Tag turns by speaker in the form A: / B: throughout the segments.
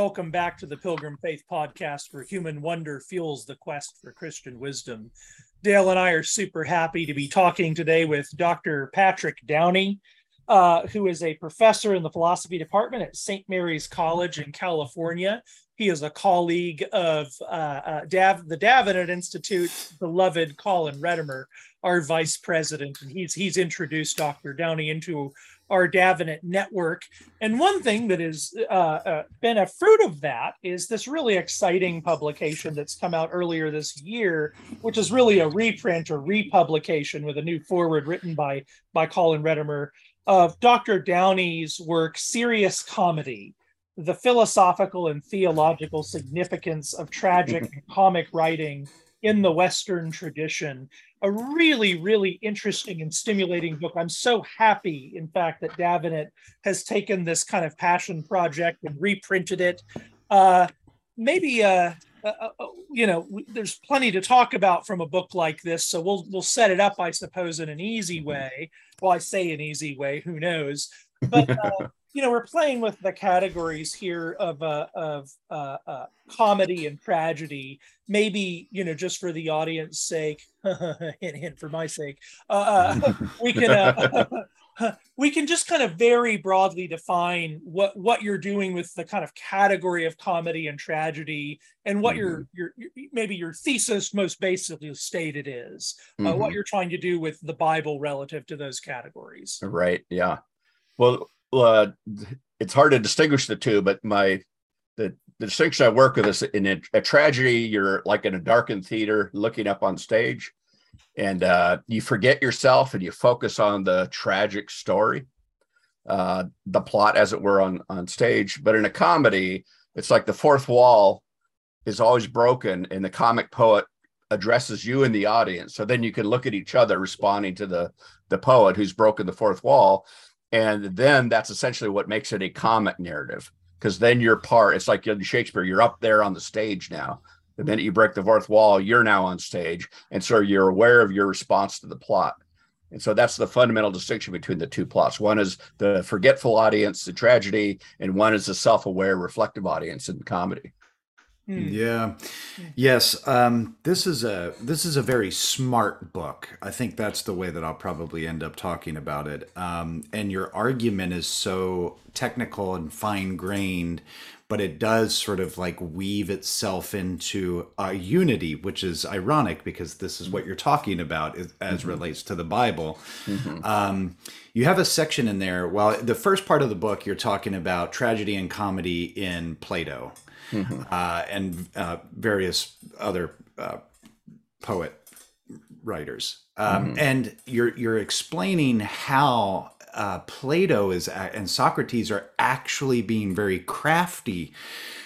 A: Welcome back to the Pilgrim Faith podcast where human wonder fuels the quest for Christian wisdom. Dale and I are super happy to be talking today with Dr. Patrick Downey, uh, who is a professor in the philosophy department at St. Mary's College in California. He is a colleague of uh, uh, Dav- the Davenant Institute, beloved Colin Redemer, our vice president, and he's he's introduced Dr. Downey into our Davenant network. And one thing that has uh, uh, been a fruit of that is this really exciting publication that's come out earlier this year, which is really a reprint or republication with a new forward written by by Colin Redemer of Dr. Downey's work, Serious Comedy. The philosophical and theological significance of tragic and comic writing in the Western tradition. A really, really interesting and stimulating book. I'm so happy, in fact, that Davenant has taken this kind of passion project and reprinted it. Uh, maybe, uh, uh, uh, uh you know, there's plenty to talk about from a book like this, so we'll we'll set it up, I suppose, in an easy way. Well, I say an easy way. Who knows? But uh, you know, we're playing with the categories here of uh, of uh, uh, comedy and tragedy. Maybe you know, just for the audience' sake, hint, hint for my sake, uh, uh we can uh, we can just kind of very broadly define what what you're doing with the kind of category of comedy and tragedy, and what mm-hmm. your, your, maybe your thesis most basically stated is, mm-hmm. what you're trying to do with the Bible relative to those categories.
B: Right. Yeah. Well, uh, it's hard to distinguish the two, but my the, the distinction I work with is in a, a, tragedy, you're like in a darkened theater looking up on stage, and uh, you forget yourself and you focus on the tragic story, uh, the plot, as it were, on on stage. But in a comedy, it's like the fourth wall is always broken, and the comic poet addresses you in the audience. So then you can look at each other responding to the the poet who's broken the fourth wall and then that's essentially what makes it a comic narrative because then you're part it's like in shakespeare you're up there on the stage now. The minute you break the fourth wall you're now on stage and so you're aware of your response to the plot. And so that's the fundamental distinction between the two plots. One is the forgetful audience the tragedy and one is the self-aware reflective audience in comedy
C: Hmm. Yeah. Yes. Um, this is a this is a very smart book. I think that's the way that I'll probably end up talking about it. Um, and your argument is so technical and fine grained, but it does sort of like weave itself into a unity, which is ironic because this is what you're talking about as mm-hmm. relates to the Bible. Mm-hmm. Um, you have a section in there. Well, the first part of the book, you're talking about tragedy and comedy in Plato mm-hmm. uh, and uh, various other uh, poet writers. Um, mm-hmm. And you're you're explaining how uh, Plato is and Socrates are actually being very crafty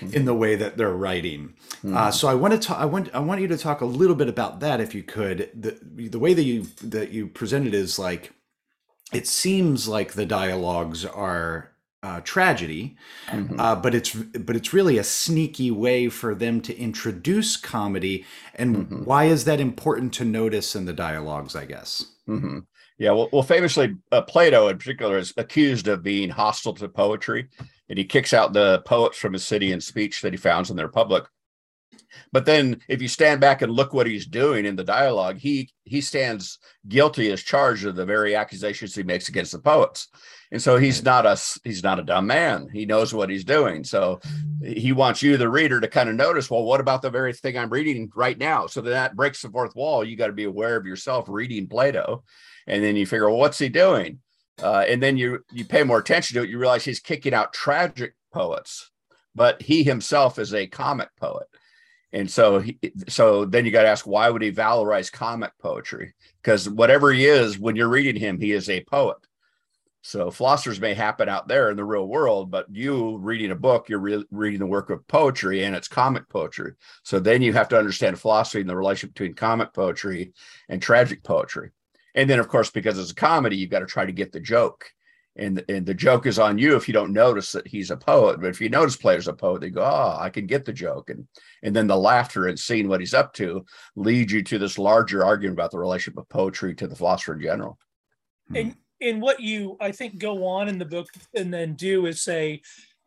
C: mm-hmm. in the way that they're writing. Uh, mm-hmm. so I want to talk. I want I want you to talk a little bit about that, if you could. The the way that you that you present it is like it seems like the dialogues are uh, tragedy, mm-hmm. uh, but it's but it's really a sneaky way for them to introduce comedy. And mm-hmm. why is that important to notice in the dialogues? I guess.
B: Mm-hmm. Yeah, well, well famously, uh, Plato in particular is accused of being hostile to poetry, and he kicks out the poets from his city in speech that he founds in the Republic. But then, if you stand back and look what he's doing in the dialogue, he he stands guilty as charged of the very accusations he makes against the poets and so he's not a he's not a dumb man. He knows what he's doing. So he wants you the reader to kind of notice well what about the very thing i'm reading right now? So that breaks the fourth wall. You got to be aware of yourself reading plato and then you figure well what's he doing? Uh, and then you you pay more attention to it. You realize he's kicking out tragic poets but he himself is a comic poet. And so he, so then you got to ask why would he valorize comic poetry? Because whatever he is when you're reading him he is a poet so philosophers may happen out there in the real world, but you reading a book, you're re- reading the work of poetry and it's comic poetry. So then you have to understand philosophy and the relationship between comic poetry and tragic poetry. And then, of course, because it's a comedy, you've got to try to get the joke. And, and the joke is on you if you don't notice that he's a poet. But if you notice Plato's a poet, they go, oh, I can get the joke. And, and then the laughter and seeing what he's up to leads you to this larger argument about the relationship of poetry to the philosopher in general. Hmm.
A: And and what you I think go on in the book and then do is say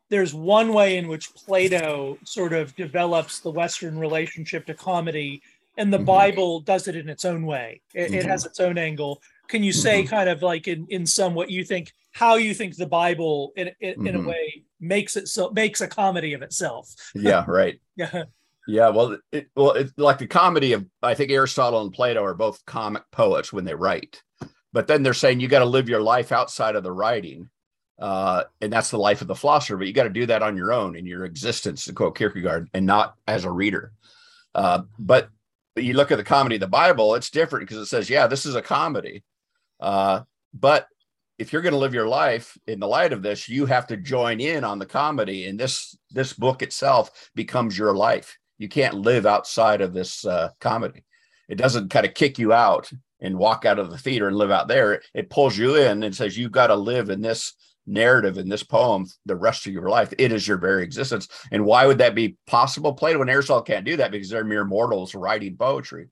A: there's one way in which Plato sort of develops the Western relationship to comedy, and the
B: Mhm.
A: Bible does it in its own way. It, it
B: Mhm.
A: has its own angle. Can you say
B: Mhm.
A: kind of like in in some what you think how you think the Bible in in, in a
B: Mhm.
A: way makes it so makes a comedy of itself?
B: Yeah, right.
A: Yeah.
B: Yeah, well, it, well, it's like the comedy of I think Aristotle and Plato are both comic poets when they write, but then they're saying you got to live your life outside of the writing, uh, and that's the life of the philosopher. But you got to do that on your own in your existence, to quote Kierkegaard, and not as a reader. Uh, but you look at the comedy of the Bible; it's different because it says, "Yeah, this is a comedy," uh, but if you're going to live your life in the light of this, you have to join in on the comedy, and this this book itself becomes your life you can't live outside of this uh, comedy. It doesn't kind of kick you out and walk out of the theater and live out there. It pulls you in and says you've got to live in this narrative in this poem the rest of your life. It is your very existence. And why would that be possible? Plato and Aristotle can't do that because they're mere mortals writing poetry.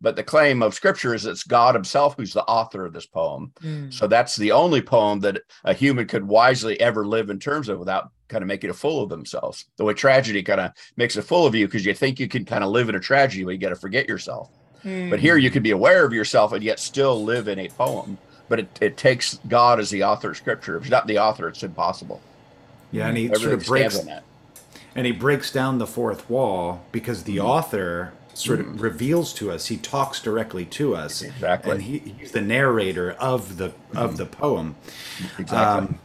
B: But the claim of scripture is it's God himself who's the author of this poem.
A: Mm.
B: So that's the only poem that a human could wisely ever live in terms of without kind of making a fool of themselves. The way tragedy kind of makes a fool of you because you think you can kind of live in a tragedy, but you got to forget yourself.
A: Mm.
B: But here you can be aware of yourself and yet still live in a poem. But it, it takes God as the author of scripture. If he's not the author, it's impossible.
C: Yeah, and he sort of breaks
B: that.
C: and he breaks down the fourth wall because the
B: Mm-hmm.
C: author sort of reveals to us he talks directly to us
B: Exactly.
C: and he, he's the narrator of the of the poem
B: Exactly.
C: um,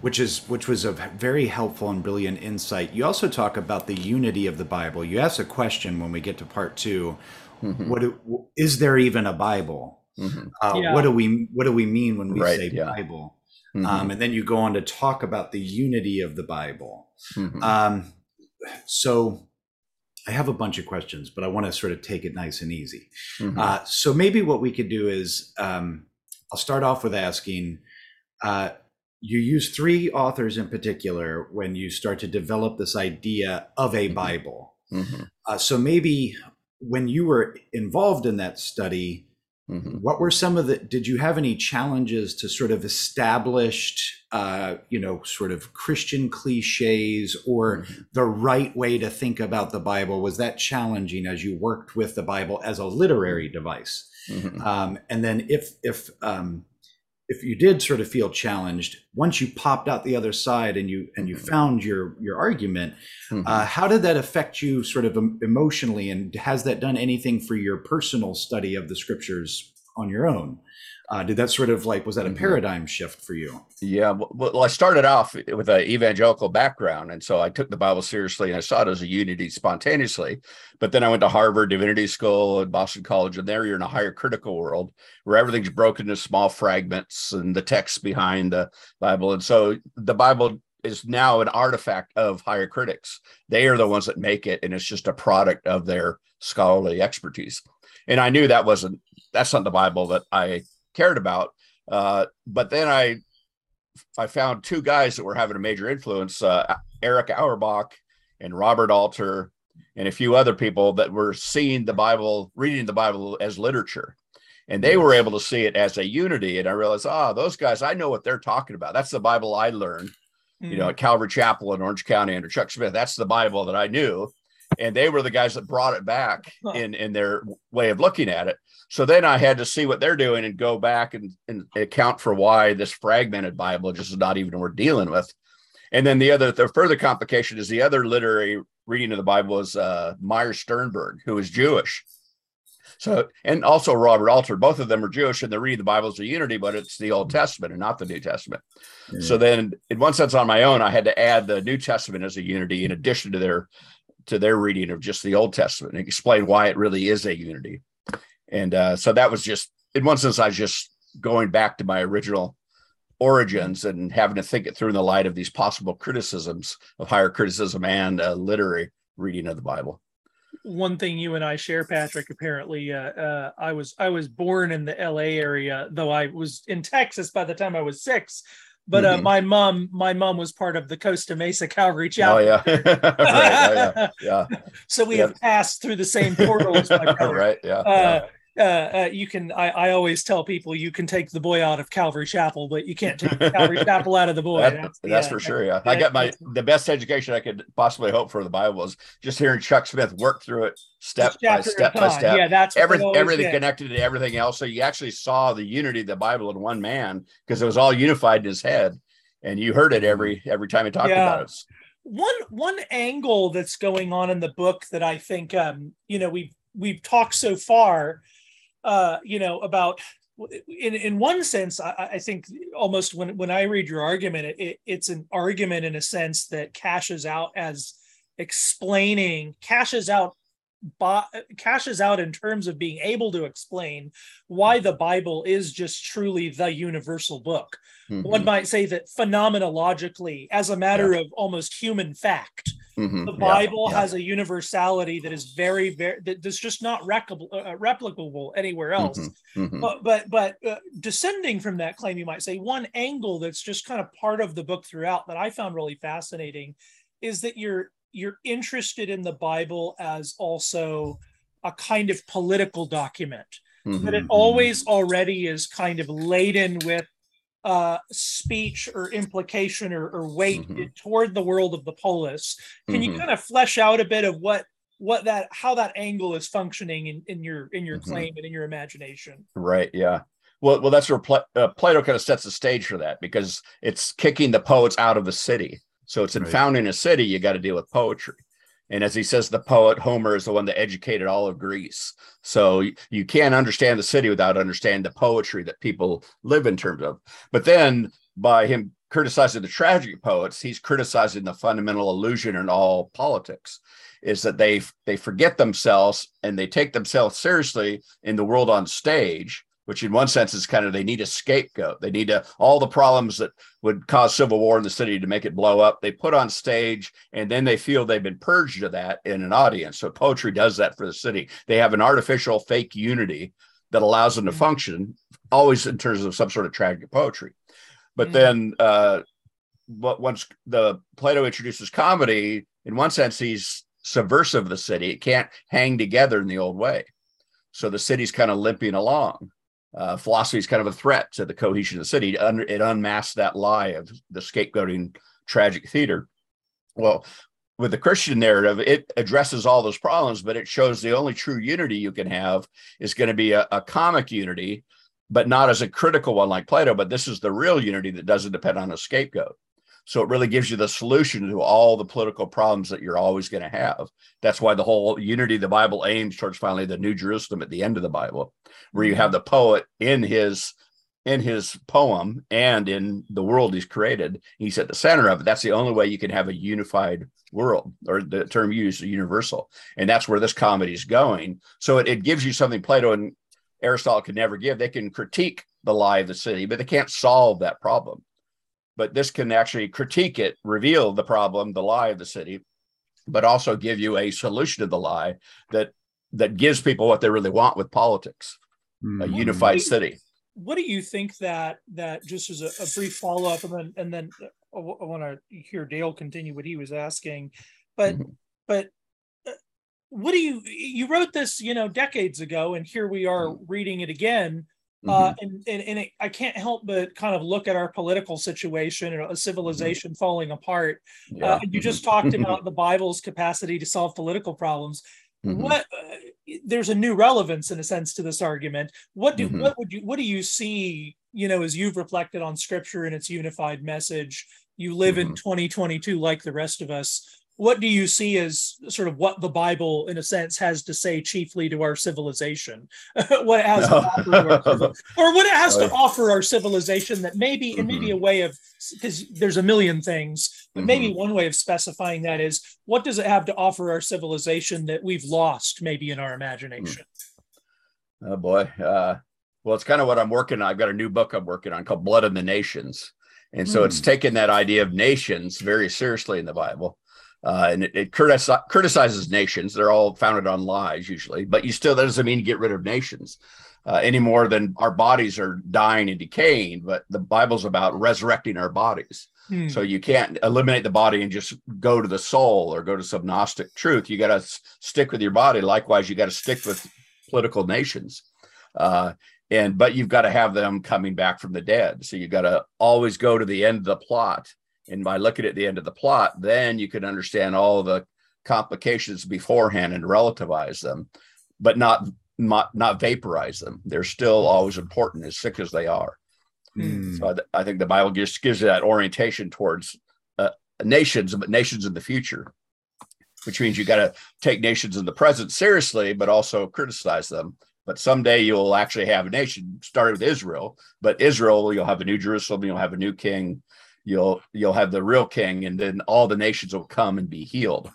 C: which is which was a very helpful and brilliant insight you also talk about the unity of the bible you ask a question when we get to part 2
B: Mhm.
C: what do- is there even a bible
B: Mhm.
C: uh,
A: Yeah.
C: what do we what do we mean when we
B: Right,
C: say
B: yeah.
C: bible
B: Mhm.
C: um, and then you go on to talk about the unity of the bible
B: Mhm.
C: um, so I have a bunch of questions, but I want to sort of take it nice and easy.
B: Mhm.
C: Uh, so maybe what we could do is um, I'll start off with asking uh, you use three authors in particular when you start to develop this idea of a
B: Mhm.
C: Bible.
B: Mhm.
C: Uh, so maybe when you were involved in that study,
B: Mhm.
C: what were some of the did you have any challenges to sort of established uh, you know sort of christian cliches or the right way to think about the bible was that challenging as you worked with the bible as a literary device
B: Mhm.
C: um, and then if if um, if you did sort of feel challenged once you popped out the other side and you and you
B: Mhm.
C: found your your argument
B: Mhm.
C: uh, how did that affect you sort of emotionally and has that done anything for your personal study of the scriptures on your own uh, did that sort of like was that a
B: Mhm.
C: paradigm shift for you
B: Yeah, well, well, I started off with an evangelical background, and so I took the Bible seriously, and I saw it as a unity spontaneously. But then I went to Harvard Divinity School and Boston College, and there you're in a higher critical world where everything's broken into small fragments and the text behind the Bible, and so the Bible is now an artifact of higher critics. They are the ones that make it, and it's just a product of their scholarly expertise. And I knew that wasn't that's not the Bible that I cared about. Uh, but then I I found two guys that were having a major influence, uh, Erich Auerbach and Robert Alter, and a few other people that were seeing the Bible, reading the Bible as literature. And they were able to see it as a unity. And I realized, ah, those guys, I know what they're talking about. That's the Bible I learned, you know, at Calvary Chapel in Orange County under Chuck Smith. That's the Bible that I knew. And they were the guys that brought it back
A: Huh.
B: in, in their way of looking at it. So then I had to see what they're doing and go back and, and account for why this fragmented Bible just is not even worth dealing with. And then the other, the further complication is the other literary reading of the Bible is uh, Meir Sternberg, who is Jewish. So, and also Robert Alter, both of them are Jewish and they read the Bible as a unity, but it's the Old Testament and not the New Testament. So then, in one sense, on my own, I had to add the New Testament as a unity in addition to their to their reading of just the Old Testament and explain why it really is a unity. And uh, so that was just, in one sense, I was just going back to my original origins and having to think it through in the light of these possible criticisms of higher criticism and literary reading of the Bible.
A: one thing you and I share, Patrick. Apparently, uh, uh, I was I was born in the L.A. area, though I was in Texas by the time I was six. But uh,
B: Mhm.
A: my mom, my mom was part of the Costa Mesa Calvary
B: Oh
A: Chapel.
B: yeah, right. Oh, yeah, yeah,
A: so we
B: Yeah.
A: have passed through the same portal as my brother.
B: right. Yeah,
A: Uh, uh, uh, you can. I, I always tell people you can take the boy out of Calvary Chapel, but you can't take Calvary Chapel out of the boy.
B: That, that's, that's for sure. Yeah, I got my the best education I could possibly hope for the Bible is just hearing Chuck Smith work through it step by step by step.
A: Yeah, that's
B: everything. Everything connected to everything else. So you actually saw the unity of the Bible in one man because it was all unified in his head, and you heard it every every time he talked yeah. about it
A: one one angle that's going on in the book that I think um, you know we've we've talked so far, uh, you know, about in in one sense, I, I think almost when when I read your argument, it, it's an argument in a sense that cashes out as explaining cashes out cashes out in terms of being able to explain why the Bible is just truly the universal book. Mm-hmm. One might say that phenomenologically, as a matter yeah. of almost human fact, mm-hmm. the Bible yeah. Yeah. has a universality that is very, very that's just not replicable, uh, replicable anywhere else. Mm-hmm. mm-hmm. But but but uh, descending from that claim, you might say one angle that's just kind of part of the book throughout that I found really fascinating is that you're you're interested in the Bible as also a kind of political document. Mm-hmm, that it mm-hmm. always already is kind of laden with uh, speech or implication or, or weight mm-hmm. toward the world of the polis. Can mm-hmm. you kind of flesh out a bit of what what that how that angle is functioning in, in your in your mm-hmm. claim and in your imagination?
B: Right. Yeah. Well, well, that's where Pla- uh, Plato kind of sets the stage for that because it's kicking the poets out of the city. So it's in right. founding a city, you got to deal with poetry. And as he says, the poet Homer is the one that educated all of Greece. So you can't understand the city without understanding the poetry that people live in terms of. But then by him criticizing the tragic poets, he's criticizing the fundamental illusion in all politics is that they they forget themselves and they take themselves seriously in the world on stage which in one sense is kind of they need a scapegoat. They need to all the problems that would cause civil war in the city to make it blow up. They put on stage, and then they feel they've been purged of that in an audience. So poetry does that for the city. They have an artificial fake unity that allows them to mm-hmm. function, always in terms of some sort of tragic poetry. But mm-hmm. then, uh, but once the Plato introduces comedy, in one sense, he's subversive of the city. It can't hang together in the old way. So the city's kind of limping along uh, philosophy is kind of a threat to the cohesion of the city. It unmasks that lie of the scapegoating tragic theater. Well, with the Christian narrative, it addresses all those problems, but it shows the only true unity you can have is going to be a, a comic unity, but not as a critical one like Plato. But this is the real unity that doesn't depend on a scapegoat. So it really gives you the solution to all the political problems that you're always going to have. That's why the whole unity of the Bible aims towards finally the New Jerusalem at the end of the Bible, where you have the poet in his in his poem and in the world he's created. He's at the center of it. That's the only way you can have a unified world, or the term used, universal. And that's where this comedy is going. So it, it gives you something Plato and Aristotle could never give. They can critique the lie of the city, but they can't solve that problem but this can actually critique it, reveal the problem, the lie of the city, but also give you a solution to the lie that that gives people what they really want with politics, mm-hmm. a unified city.
A: What do you think that that just as a, a brief follow up, and then and then I, I want to hear Dale continue what he was asking, but mm-hmm. but uh, what do you you wrote this you know decades ago, and here we are mm-hmm. reading it again uh, mm-hmm. and and, and it, I can't help but kind of look at our political situation and a mm-hmm. civilization mm-hmm. falling apart. Yeah. Uh, you just talked about the Bible's capacity to solve political problems. Mm-hmm. What uh, there's a new relevance in a sense to this argument. What do mm-hmm. what would you what do you see? You know, as you've reflected on Scripture and its unified message, you live in 2022 mm-hmm. like the rest of us what do you see as sort of what the Bible, in a sense, has to say chiefly to our civilization? what it has no. to offer our, or what it has to offer our civilization that maybe, mm-hmm. and maybe a way of, because there's a million things, but mm-hmm. maybe one way of specifying that is what does it have to offer our civilization that we've lost maybe in our imagination?
B: Mm. Oh boy. Uh, well, it's kind of what I'm working on. I've got a new book I'm working on called Blood of the Nations. And so mm. it's taken that idea of nations very seriously in the Bible uh, and it, it criticizes nations. They're all founded on lies usually, but you still that doesn't mean you get rid of nations uh, any more than our bodies are dying and decaying. But the Bible's about resurrecting our bodies. Hmm. So you can't eliminate the body and just go to the soul or go to some Gnostic truth. You got to s- stick with your body. Likewise, you got to stick with political nations. Uh, and but you've got to have them coming back from the dead. So you got to always go to the end of the plot. And by looking at the end of the plot, then you can understand all the complications beforehand and relativize them, but not not, not vaporize them. They're still always important, as sick as they are. Mm. So I, I, think the Bible just gives you that orientation towards uh, nations, but nations in the future, which means you got to take nations in the present seriously, but also criticize them. But someday you'll actually have a nation, started with Israel. But Israel, you'll have a new Jerusalem, you'll have a new king, you'll you'll have the real king, and then all the nations will come and be healed.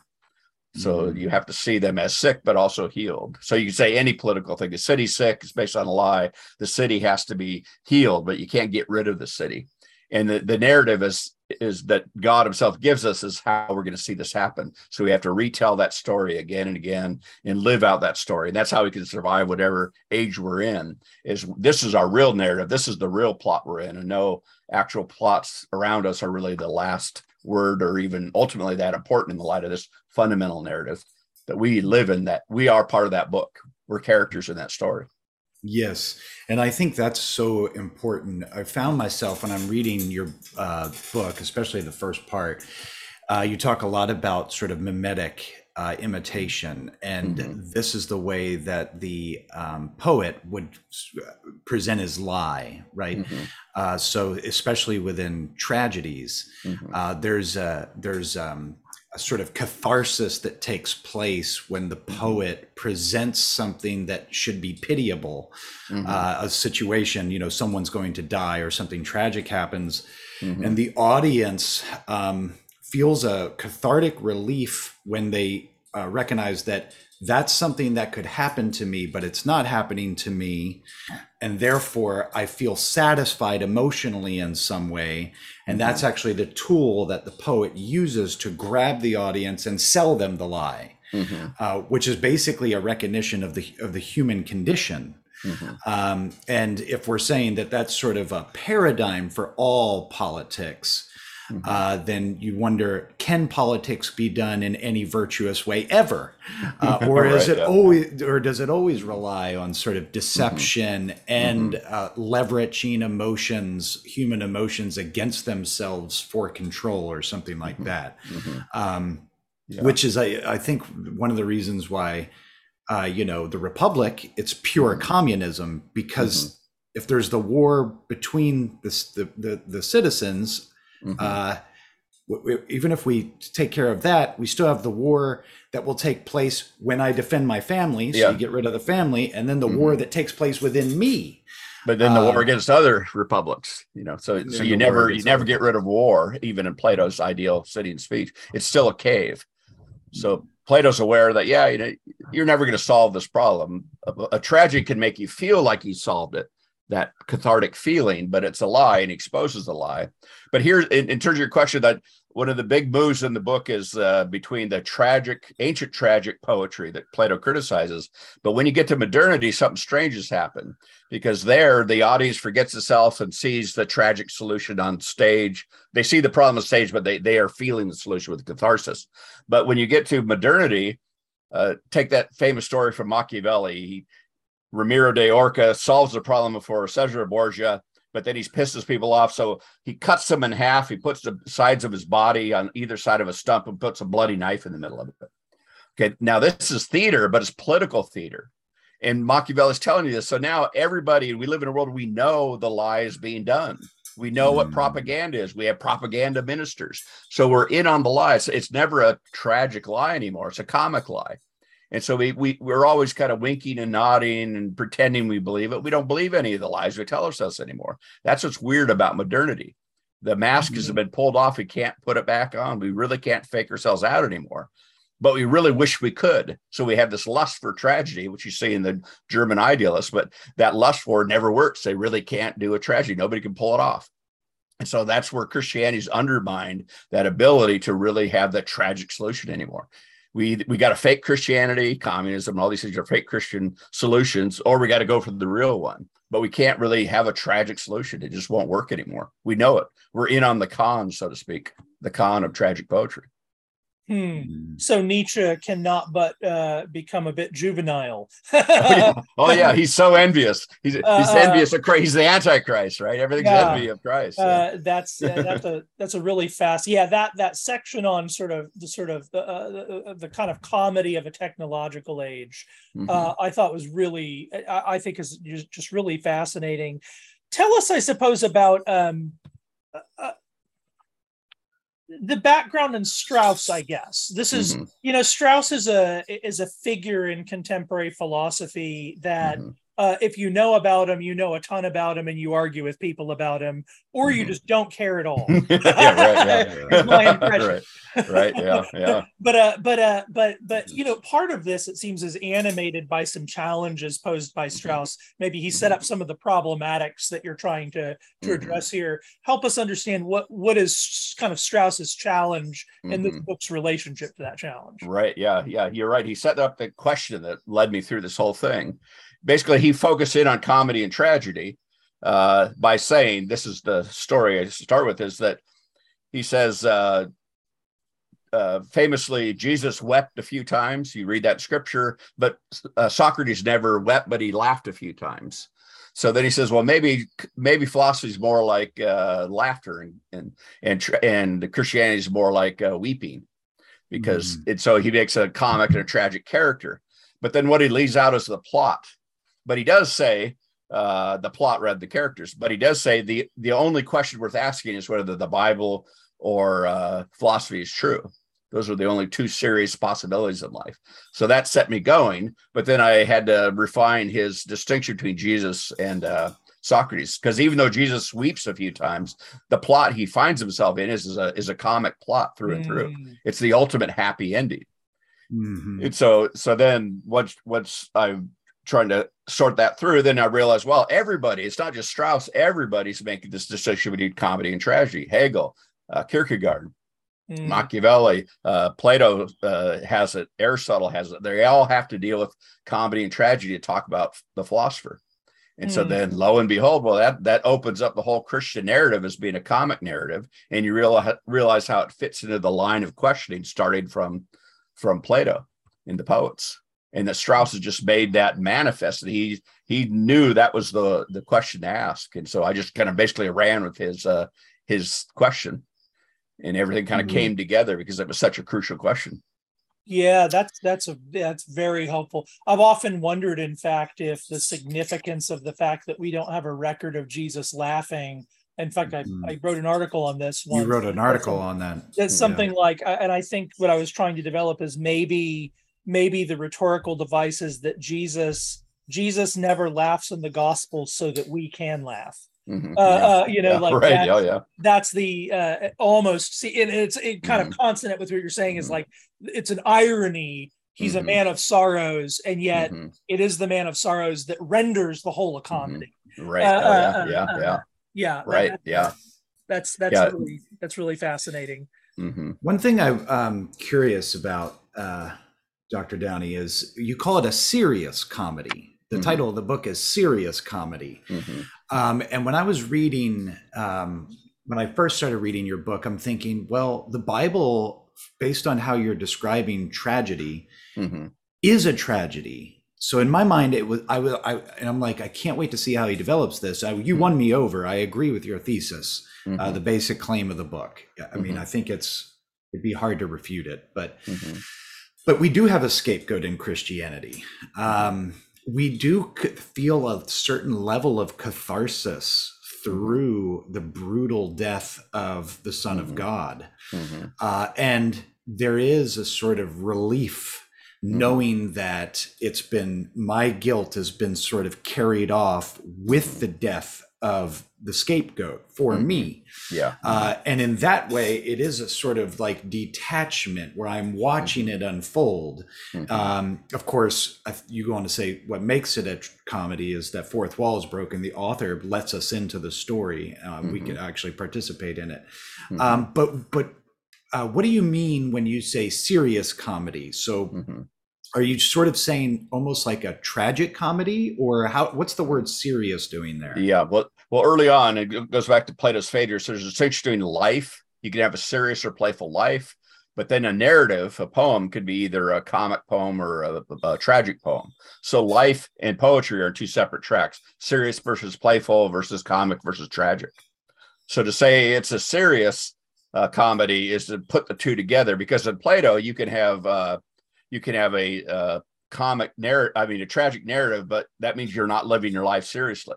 B: So mm-hmm. you have to see them as sick, but also healed. So you can say any political thing. The city's sick is based on a lie. The city has to be healed, but you can't get rid of the city. And the, the narrative is is that God Himself gives us is how we're going to see this happen. So we have to retell that story again and again and live out that story. And that's how we can survive whatever age we're in. Is this is our real narrative. This is the real plot we're in, and no actual plots around us are really the last word or even ultimately that important in the light of this fundamental narrative that we live in that we are part of that book we're characters in that story
C: yes and i think that's so important i found myself when i'm reading your uh, book especially the first part uh, you talk a lot about sort of mimetic uh, imitation. And mm-hmm. this is the way that the um, poet would present his lie, right? Mm-hmm. Uh, so, especially within tragedies, mm-hmm. uh, there's a there's um, a sort of catharsis that takes place when the mm-hmm. poet presents something that should be pitiable, mm-hmm. uh, a situation, you know, someone's going to die or something tragic happens, mm-hmm. and the audience. Um, feels a cathartic relief when they uh, recognize that that's something that could happen to me, but it's not happening to me. And therefore, I feel satisfied emotionally in some way. And mm-hmm. that's actually the tool that the poet uses to grab the audience and sell them the lie, mm-hmm. uh, which is basically a recognition of the, of the human condition. Mm-hmm. Um, and if we're saying that that's sort of a paradigm for all politics, mm-hmm. uh, then you wonder can politics be done in any virtuous way ever uh, or right, is it yeah. always or does it always rely on sort of deception mm-hmm. and mm-hmm. Uh, leveraging emotions human emotions against themselves for control or something like mm-hmm. that mm-hmm. um, yeah. which is I, I think one of the reasons why uh, you know the republic it's pure mm-hmm. communism because if there's the war between the, the, the, the citizens Mm-hmm. Uh, even if we take care of that, we still have the war that will take place when I defend my family. So yeah. you get rid of the family, and then the mm-hmm. war that takes place within me.
B: But then the um, war against other republics, you know. So so you never you never get rid of war, even in Plato's ideal city and speech. It's still a cave. So Plato's aware that yeah, you know, you're never going to solve this problem. A, a tragedy can make you feel like you solved it, that cathartic feeling, but it's a lie and exposes the lie. But here, in, in, terms of your question, that one of the big moves in the book is uh, between the tragic, ancient tragic poetry that Plato criticizes. But when you get to modernity, something strange has happened because there the audience forgets itself and sees the tragic solution on stage. They see the problem on stage, but they, they are feeling the solution with catharsis. But when you get to modernity, uh, take that famous story from Machiavelli. He, Ramiro de Orco solves the problem for Caesar Borgia, but then he pisses people off. So he cuts them in half. He puts the sides of his body on either side of a stump and puts a bloody knife in the middle of it. Okay, now this is theater, but it's political theater. And Machiavelli is telling you this. So now everybody, we live in a world we know the lie is being done. We know mm. what propaganda is. We have propaganda ministers. So we're in on the lie. It's, it's never a tragic lie anymore. It's a comic lie. And so we, we we're always kind of winking and nodding and pretending we believe it. We don't believe any of the lies we tell ourselves anymore. That's what's weird about modernity. The mask mm-hmm. has been pulled off. We can't put it back on. We really can't fake ourselves out anymore. But we really wish we could. So we have this lust for tragedy, which you see in the German idealists, but that lust for never works. They really can't do a tragedy. Nobody can pull it off. And so that's where Christianity's undermined that ability to really have that tragic solution anymore we we got a fake Christianity, communism, and all these things are fake Christian solutions, or we got to go for the real one. But we can't really have a tragic solution. It just won't work anymore. We know it. We're in on the con, so to speak, the con of tragic poetry.
A: Hmm. So Nietzsche cannot but uh, become a bit juvenile.
B: oh, yeah. oh, yeah. he's so envious. He's he's uh, envious of Christ. He's the Antichrist, right? Everything's yeah. envy of Christ.
A: Uh, that's that's a that's a really fast. Yeah, that that section on sort of the sort of the, uh, the, kind of comedy of a technological age, mm-hmm. Uh, I thought was really I, I, think is just really fascinating. Tell us, I suppose, about um, the background in Strauss, I guess. This is, mm-hmm. you know, Strauss is a is a figure in contemporary philosophy that mm-hmm uh, if you know about him, you know a ton about him, and you argue with people about him, or you mm-hmm. just don't care at all. yeah, right, yeah, my impression.
B: right, right, yeah, yeah.
A: but uh, but uh, but but you know, part of this it seems is animated by some challenges posed by mm-hmm. Strauss. Maybe he set up some of the problematics that you're trying to to mm-hmm. address here. Help us understand what what is kind of Strauss's challenge mm-hmm. and the book's relationship to that challenge.
B: Right. Yeah. Yeah. You're right. He set up the question that led me through this whole thing basically he focused in on comedy and tragedy uh, by saying this is the story I start with is that he says uh, uh, famously Jesus wept a few times. You read that scripture, but uh, Socrates never wept, but he laughed a few times. So then he says, well, maybe maybe philosophy is more like uh, laughter, and and and and Christianity is more like uh, weeping, because mm. So he makes a comic and a tragic character. But then what he leaves out is the plot but he does say uh, the plot read the characters, but he does say the the only question worth asking is whether the Bible or uh, philosophy is true. Those are the only two serious possibilities in life. So that set me going. But then I had to refine his distinction between Jesus and uh, Socrates, because even though Jesus weeps a few times, the plot he finds himself in is, is a is a comic plot through mm. and through. Mm. It's the ultimate happy ending. Mm-hmm. And so so then once once I trying to sort that through, then I realized, well, everybody, it's not just Strauss, everybody's making this distinction between comedy and tragedy. Hegel, uh, Kierkegaard, mm. Machiavelli, uh, Plato uh, has it, Aristotle has it. They all have to deal with comedy and tragedy to talk about the philosopher. And mm. so then lo and behold, well, that that opens up the whole Christian narrative as being a comic narrative. And you realize realize how it fits into the line of questioning starting from from Plato in the poets and that Strauss has just made that manifest. That he he knew that was the the question to ask, and so I just kind of basically ran with his uh, his question, and everything kind of mm-hmm. came together because it was such a crucial question.
A: Yeah, that's that's a that's very helpful. I've often wondered, in fact, if the significance of the fact that we don't have a record of Jesus laughing. In fact, mm-hmm. I, I wrote an article on this.
C: Once. You wrote an article on that.
A: It's something yeah. like, and I think what I was trying to develop is maybe maybe the rhetorical device is that Jesus Jesus never laughs in the gospel so that we can laugh. Mm-hmm. Uh, yeah. uh, you know, yeah. like right. That's, yeah, yeah. that's the uh, almost see, and it's it kind mm-hmm. of consonant with what you're saying is mm-hmm. like it's an irony. He's a mm-hmm. man of sorrows, and yet mm-hmm. it is the man of sorrows that renders the whole
B: mm-hmm.
A: comedy.
B: Right. Uh, oh, yeah. Uh, yeah. Uh, yeah.
A: Yeah.
B: Right. That, yeah.
A: That's that's yeah. really that's really fascinating.
C: One thing I'm um, curious about Dr. Downey, is you call it a serious comedy. The mm-hmm. title of the book is Serious Comedy. Mm-hmm. Um, and when I was reading, um, when I first started reading your book, I'm thinking, well, the Bible, based on how you're describing tragedy, mm-hmm. is a tragedy. So in my mind, it was I was I and I'm like I can't wait to see how he develops this. I, you mm-hmm. won me over. I agree with your thesis, uh, mm-hmm. the basic claim of the book. I mean, mm-hmm. I think it's it'd be hard to refute it, but but we do have a scapegoat in Christianity. Um, we do feel a certain level of catharsis through the brutal death of the Son mm-hmm. of God. Mm-hmm. Uh, and there is a sort of relief mm-hmm. knowing that it's been my guilt has been sort of carried off with the death of the scapegoat for mm-hmm. me.
B: Yeah.
C: Uh, and in that way, it is a sort of like detachment where I'm watching mm-hmm. it unfold. Mm-hmm. Um, of course, you go on to say what makes it a comedy is that fourth wall is broken. The author lets us into the story. Uh, we can mm-hmm. actually participate in it. Mm-hmm. Um, but but uh, what do you mean when you say serious comedy? So mm-hmm are you sort of saying almost like a tragic comedy or how what's the word serious doing there
B: yeah well well early on it goes back to plato's phaedrus there's a distinction between life you can have a serious or playful life But then a narrative, a poem, could be either a comic poem or a, a, tragic poem. So life and poetry are two separate tracks: serious versus playful versus comic versus tragic. So to say it's a serious uh, comedy is to put the two together because in Plato you can have uh, you can have a uh, comic narrative, I mean a tragic narrative, but that means you're not living your life seriously.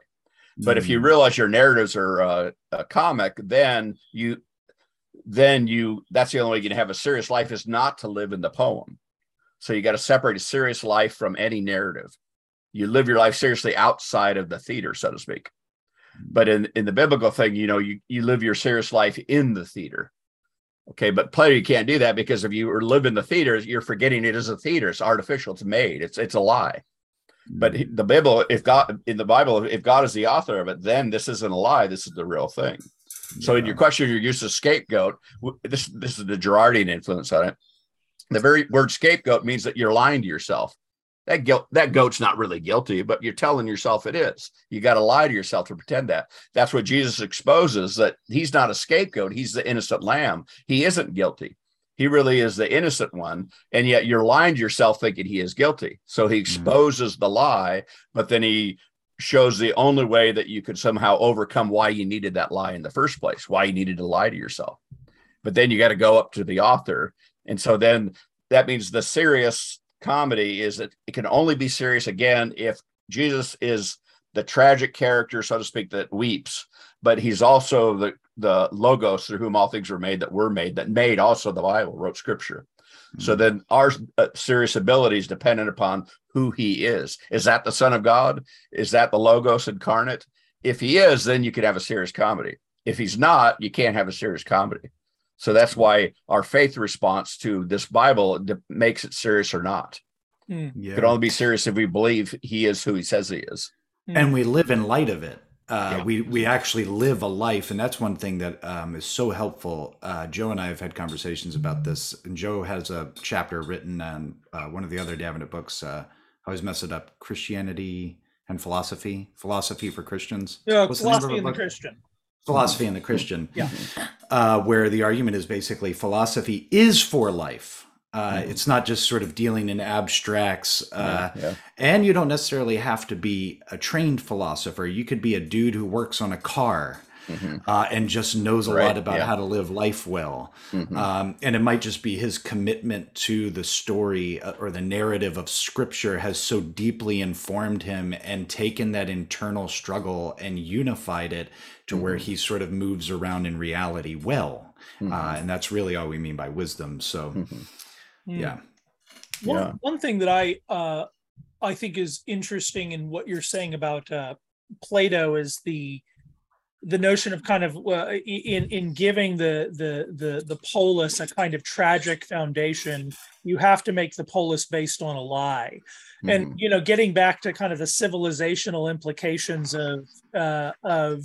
B: But if you mm. realize your narratives are uh, a comic, then you then you that's the only way you can have a serious life is not to live in the poem. So you got to separate a serious life from any narrative. You live your life seriously outside of the theater, so to speak. But in, in the biblical thing, you know, you, you live your serious life in the theater. Okay, but Plato, you can't do that because if you live in the theater, you're forgetting it is a theater. It's artificial. It's made. It's it's a lie. But mm-hmm. the Bible, if God in the Bible, if God is the author of it, then this isn't a lie. This is the real thing. So in your question, your use of scapegoat, this this is the Girardian influence on it. The very word scapegoat means that you're lying to yourself. That guilt, that goat's not really guilty, but you're telling yourself it is. You got to lie to yourself to pretend that. That's what Jesus exposes that he's not a scapegoat. He's the innocent lamb. He isn't guilty. He really is the innocent one. And yet you're lying to yourself thinking he is guilty. So he mm-hmm. exposes mm-hmm. the lie, but then he shows the only way that you could somehow overcome why you needed that lie in the first place, why you needed to lie to yourself. But then you got to go up to the author. And so then that means the serious comedy is that it can only be serious again if Jesus is the tragic character, so to speak, that weeps, but he's also the the logos through whom all things were made that were made, that made also the Bible, wrote scripture. So then our uh, serious ability is dependent upon who he is. Is that the Son of God? Is that the Logos incarnate? If he is, then you could have a serious comedy. If he's not, you can't have a serious comedy. So that's why our faith response to this Bible makes it serious or not. Mm. Yeah. It could only be serious if we believe he is who he says he is.
C: And we live in light of it. Uh, yeah. We we actually live a life, and that's one thing that um, is so helpful. Uh, Joe and I have had conversations about this, and Joe has a chapter written on uh, one of the other Davenant books. Uh, I always mess it up: Christianity and philosophy, philosophy for Christians.
A: Yeah, What's philosophy the and the Christian.
C: Philosophy and the Christian.
A: Yeah,
C: uh, where the argument is basically philosophy is for life uh, mm-hmm. It's not just sort of dealing in abstracts. Uh, yeah, yeah. And you don't necessarily have to be a trained philosopher. You could be a dude who works on a car mm-hmm. uh, and just knows a right, lot about how to live life well. Mm-hmm. Um, and it might just be his commitment to the story uh, or the narrative of scripture has so deeply informed him and taken that internal struggle and unified it to where he sort of moves around in reality well. Mm-hmm. Uh, and that's really all we mean by wisdom. So. Mm-hmm. Mm. Yeah.
A: One yeah. one thing that I uh, I think is interesting in what you're saying about uh, Plato is the the notion of kind of uh, in in giving the the the the polis a kind of tragic foundation you have to make the polis based on a lie mm-hmm. and you know getting back to kind of the civilizational implications of uh, of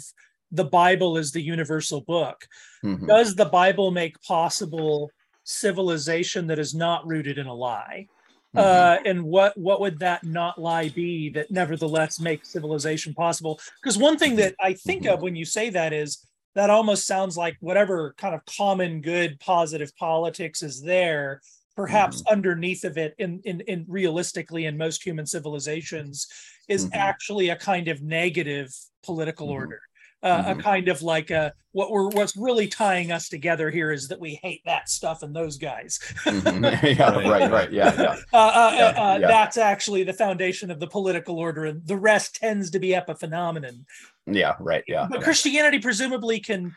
A: the bible is the universal book mm-hmm. does the bible make possible civilization that is not rooted in a lie. Mm-hmm. Uh, and what what would that not lie be that nevertheless makes civilization possible? Because one thing that I think mm-hmm. of when you say that is that almost sounds like whatever kind of common good positive politics is there perhaps mm-hmm. underneath of it in, in in realistically in most human civilizations is mm-hmm. actually a kind of negative political mm-hmm. order uh, mm-hmm. a kind of like a what we're what's really tying us together here is that we hate that stuff and those guys.
B: mm-hmm. Yeah, right, right, yeah, yeah.
A: Uh, uh, yeah, uh, yeah. That's actually the foundation of the political order, and the rest tends to be epiphenomenon.
B: Yeah, right, yeah.
A: But Christianity presumably can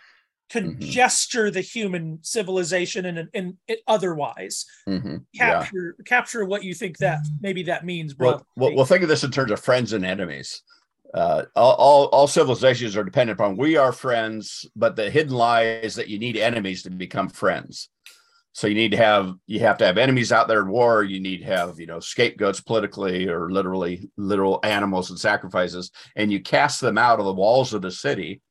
A: can mm-hmm. gesture the human civilization and, and, and otherwise mm-hmm. capture yeah. capture what you think that maybe that means.
B: Well, well, well, think of this in terms of friends and enemies uh, all, all, all civilizations are dependent upon we are friends, but the hidden lie is that you need enemies to become friends. So you need to have you have to have enemies out there in war. You need to have you know scapegoats politically or literally literal animals and sacrifices, and you cast them out of the walls of the city,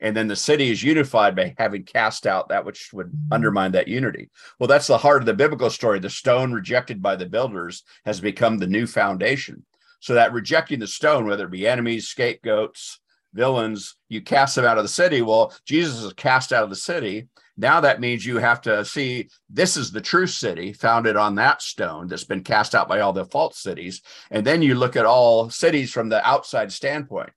B: and then the city is unified by having cast out that which would undermine that unity. Well, that's the heart of the biblical story. The stone rejected by the builders has become the new foundation. So that rejecting the stone, whether it be enemies, scapegoats, villains, you cast them out of the city. Well, Jesus is cast out of the city. Now that means you have to see this is the true city founded on that stone that's been cast out by all the false cities. And then you look at all cities from the outside standpoint.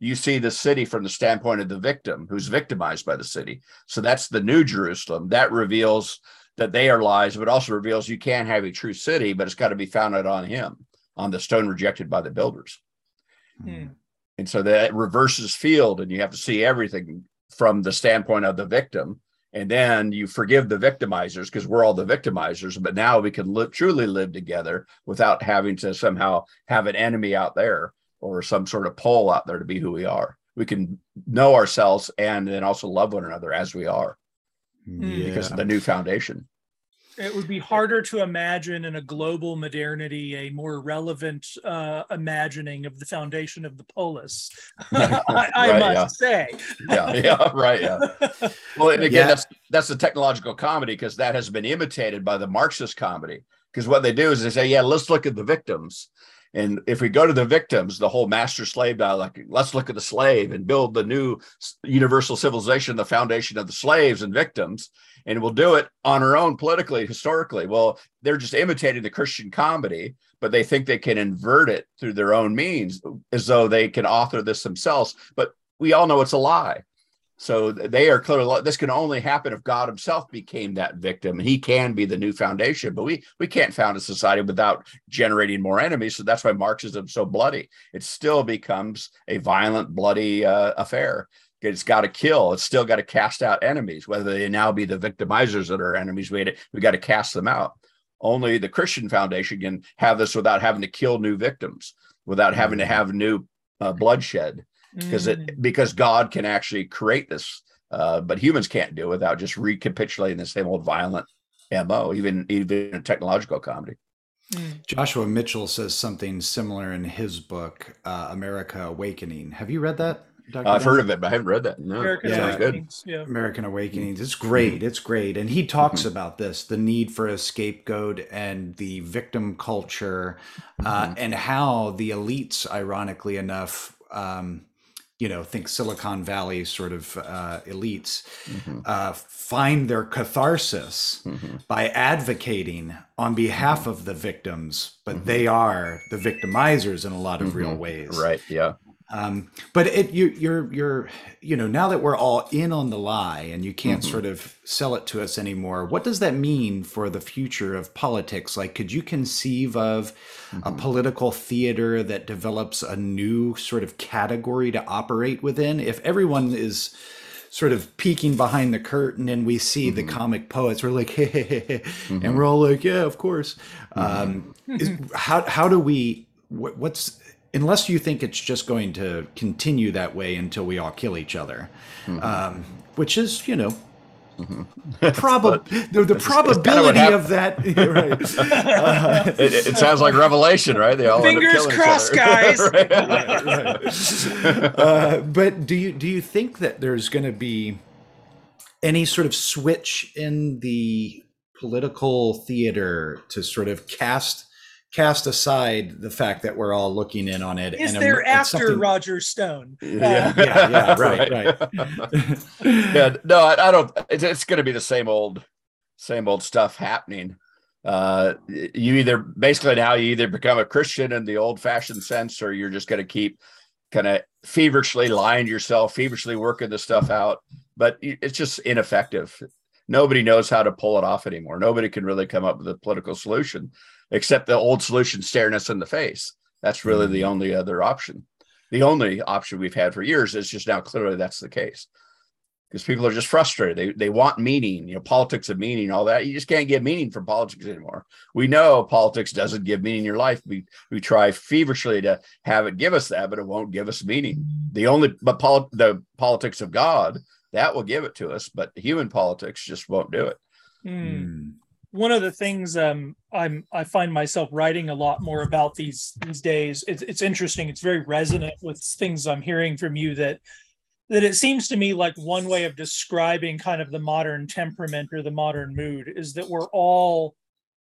B: You see the city from the standpoint of the victim who's victimized by the city. So that's the new Jerusalem. That reveals that they are lies, but also reveals you can't have a true city, but it's got to be founded on him, on the stone rejected by the builders. Hmm. And so that reverses field, and you have to see everything from the standpoint of the victim and then you forgive the victimizers because we're all the victimizers but now we can live, truly live together without having to somehow have an enemy out there or some sort of pole out there to be who we are we can know ourselves and then also love one another as we are yeah. because of the new foundation
A: it would be harder to imagine in a global modernity a more relevant uh, imagining of the foundation of the polis. I, I right, must
B: yeah.
A: say.
B: yeah, yeah, right. Yeah. Well, and again, yeah. that's that's the technological comedy because that has been imitated by the Marxist comedy. Because what they do is they say, "Yeah, let's look at the victims." And if we go to the victims, the whole master slave dialogue, let's look at the slave and build the new universal civilization, the foundation of the slaves and victims and will do it on her own politically, historically. Well, they're just imitating the Christian comedy, but they think they can invert it through their own means as though they can author this themselves. But we all know it's a lie. So they are clearly this can only happen if God Himself became that victim. He can be the new foundation, but we we can't found a society without generating more enemies. So that's why Marxism is so bloody. It still becomes a violent, bloody uh, affair it's got to kill. It's still got to cast out enemies, whether they now be the victimizers that are enemies. We we got to cast them out. Only the Christian Foundation can have this without having to kill new victims, without having to mm. have new uh, bloodshed, because mm. it because God can actually create this, uh, but humans can't do it without just recapitulating the same old violent mo, even even a technological comedy.
C: Mm. Joshua Mitchell says something similar in his book, uh, America Awakening. Have you read that?
B: Dr. I've heard of it, but I haven't read that. No,
A: American yeah. Awakenings.
C: Yeah. American Awakenings. It's great. It's great. And he talks mm-hmm. about this the need for a scapegoat and the victim culture, uh, mm-hmm. and how the elites, ironically enough, um, you know, think Silicon Valley sort of uh, elites mm-hmm. uh, find their catharsis mm-hmm. by advocating on behalf of the victims, but mm-hmm. they are the victimizers in a lot of real mm-hmm. ways.
B: Right. Yeah.
C: Um, but it, you, you're, you're, you know, now that we're all in on the lie and you can't mm-hmm. sort of sell it to us anymore, what does that mean for the future of politics? Like, could you conceive of mm-hmm. a political theater that develops a new sort of category to operate within? If everyone is sort of peeking behind the curtain and we see mm-hmm. the comic poets, we're like, hey, hey, hey, hey. and mm-hmm. we're all like, yeah, of course. Um, is, how, how do we, what, what's, unless you think it's just going to continue that way until we all kill each other, mm-hmm. um, which is, you know, mm-hmm. probably the, the probability kind of, of, that. Right.
B: Uh, it, it, sounds like Revelation, right? They all
A: fingers crossed, guys. right,
C: right. Uh, but do you do you think that there's going to be any sort of switch in the political theater to sort of cast cast aside the fact that we're all looking in on it.
A: Is and there after something... Roger Stone?
C: Yeah, uh, yeah, yeah, right, right.
B: yeah, no, I, I don't. It's, it's going to be the same old, same old stuff happening. Uh, you either basically now you either become a Christian in the old-fashioned sense, or you're just going to keep kind of feverishly lying to yourself, feverishly working the stuff out. But it's just ineffective. Nobody knows how to pull it off anymore. Nobody can really come up with a political solution except the old solution staring us in the face. That's really mm-hmm. the only other option. The only option we've had for years is just now clearly that's the case because people are just frustrated. They they want meaning, you know, politics of meaning, all that. You just can't get meaning from politics anymore. We know politics doesn't give meaning in your life. We we try feverishly to have it give us that, but it won't give us meaning. The only but pol- the politics of God that will give it to us, but human politics just won't do it.
A: Mm one of the things um, I'm I find myself writing a lot more about these these days. It's, it's interesting. It's very resonant with things I'm hearing from you that that it seems to me like one way of describing kind of the modern temperament or the modern mood is that we're all,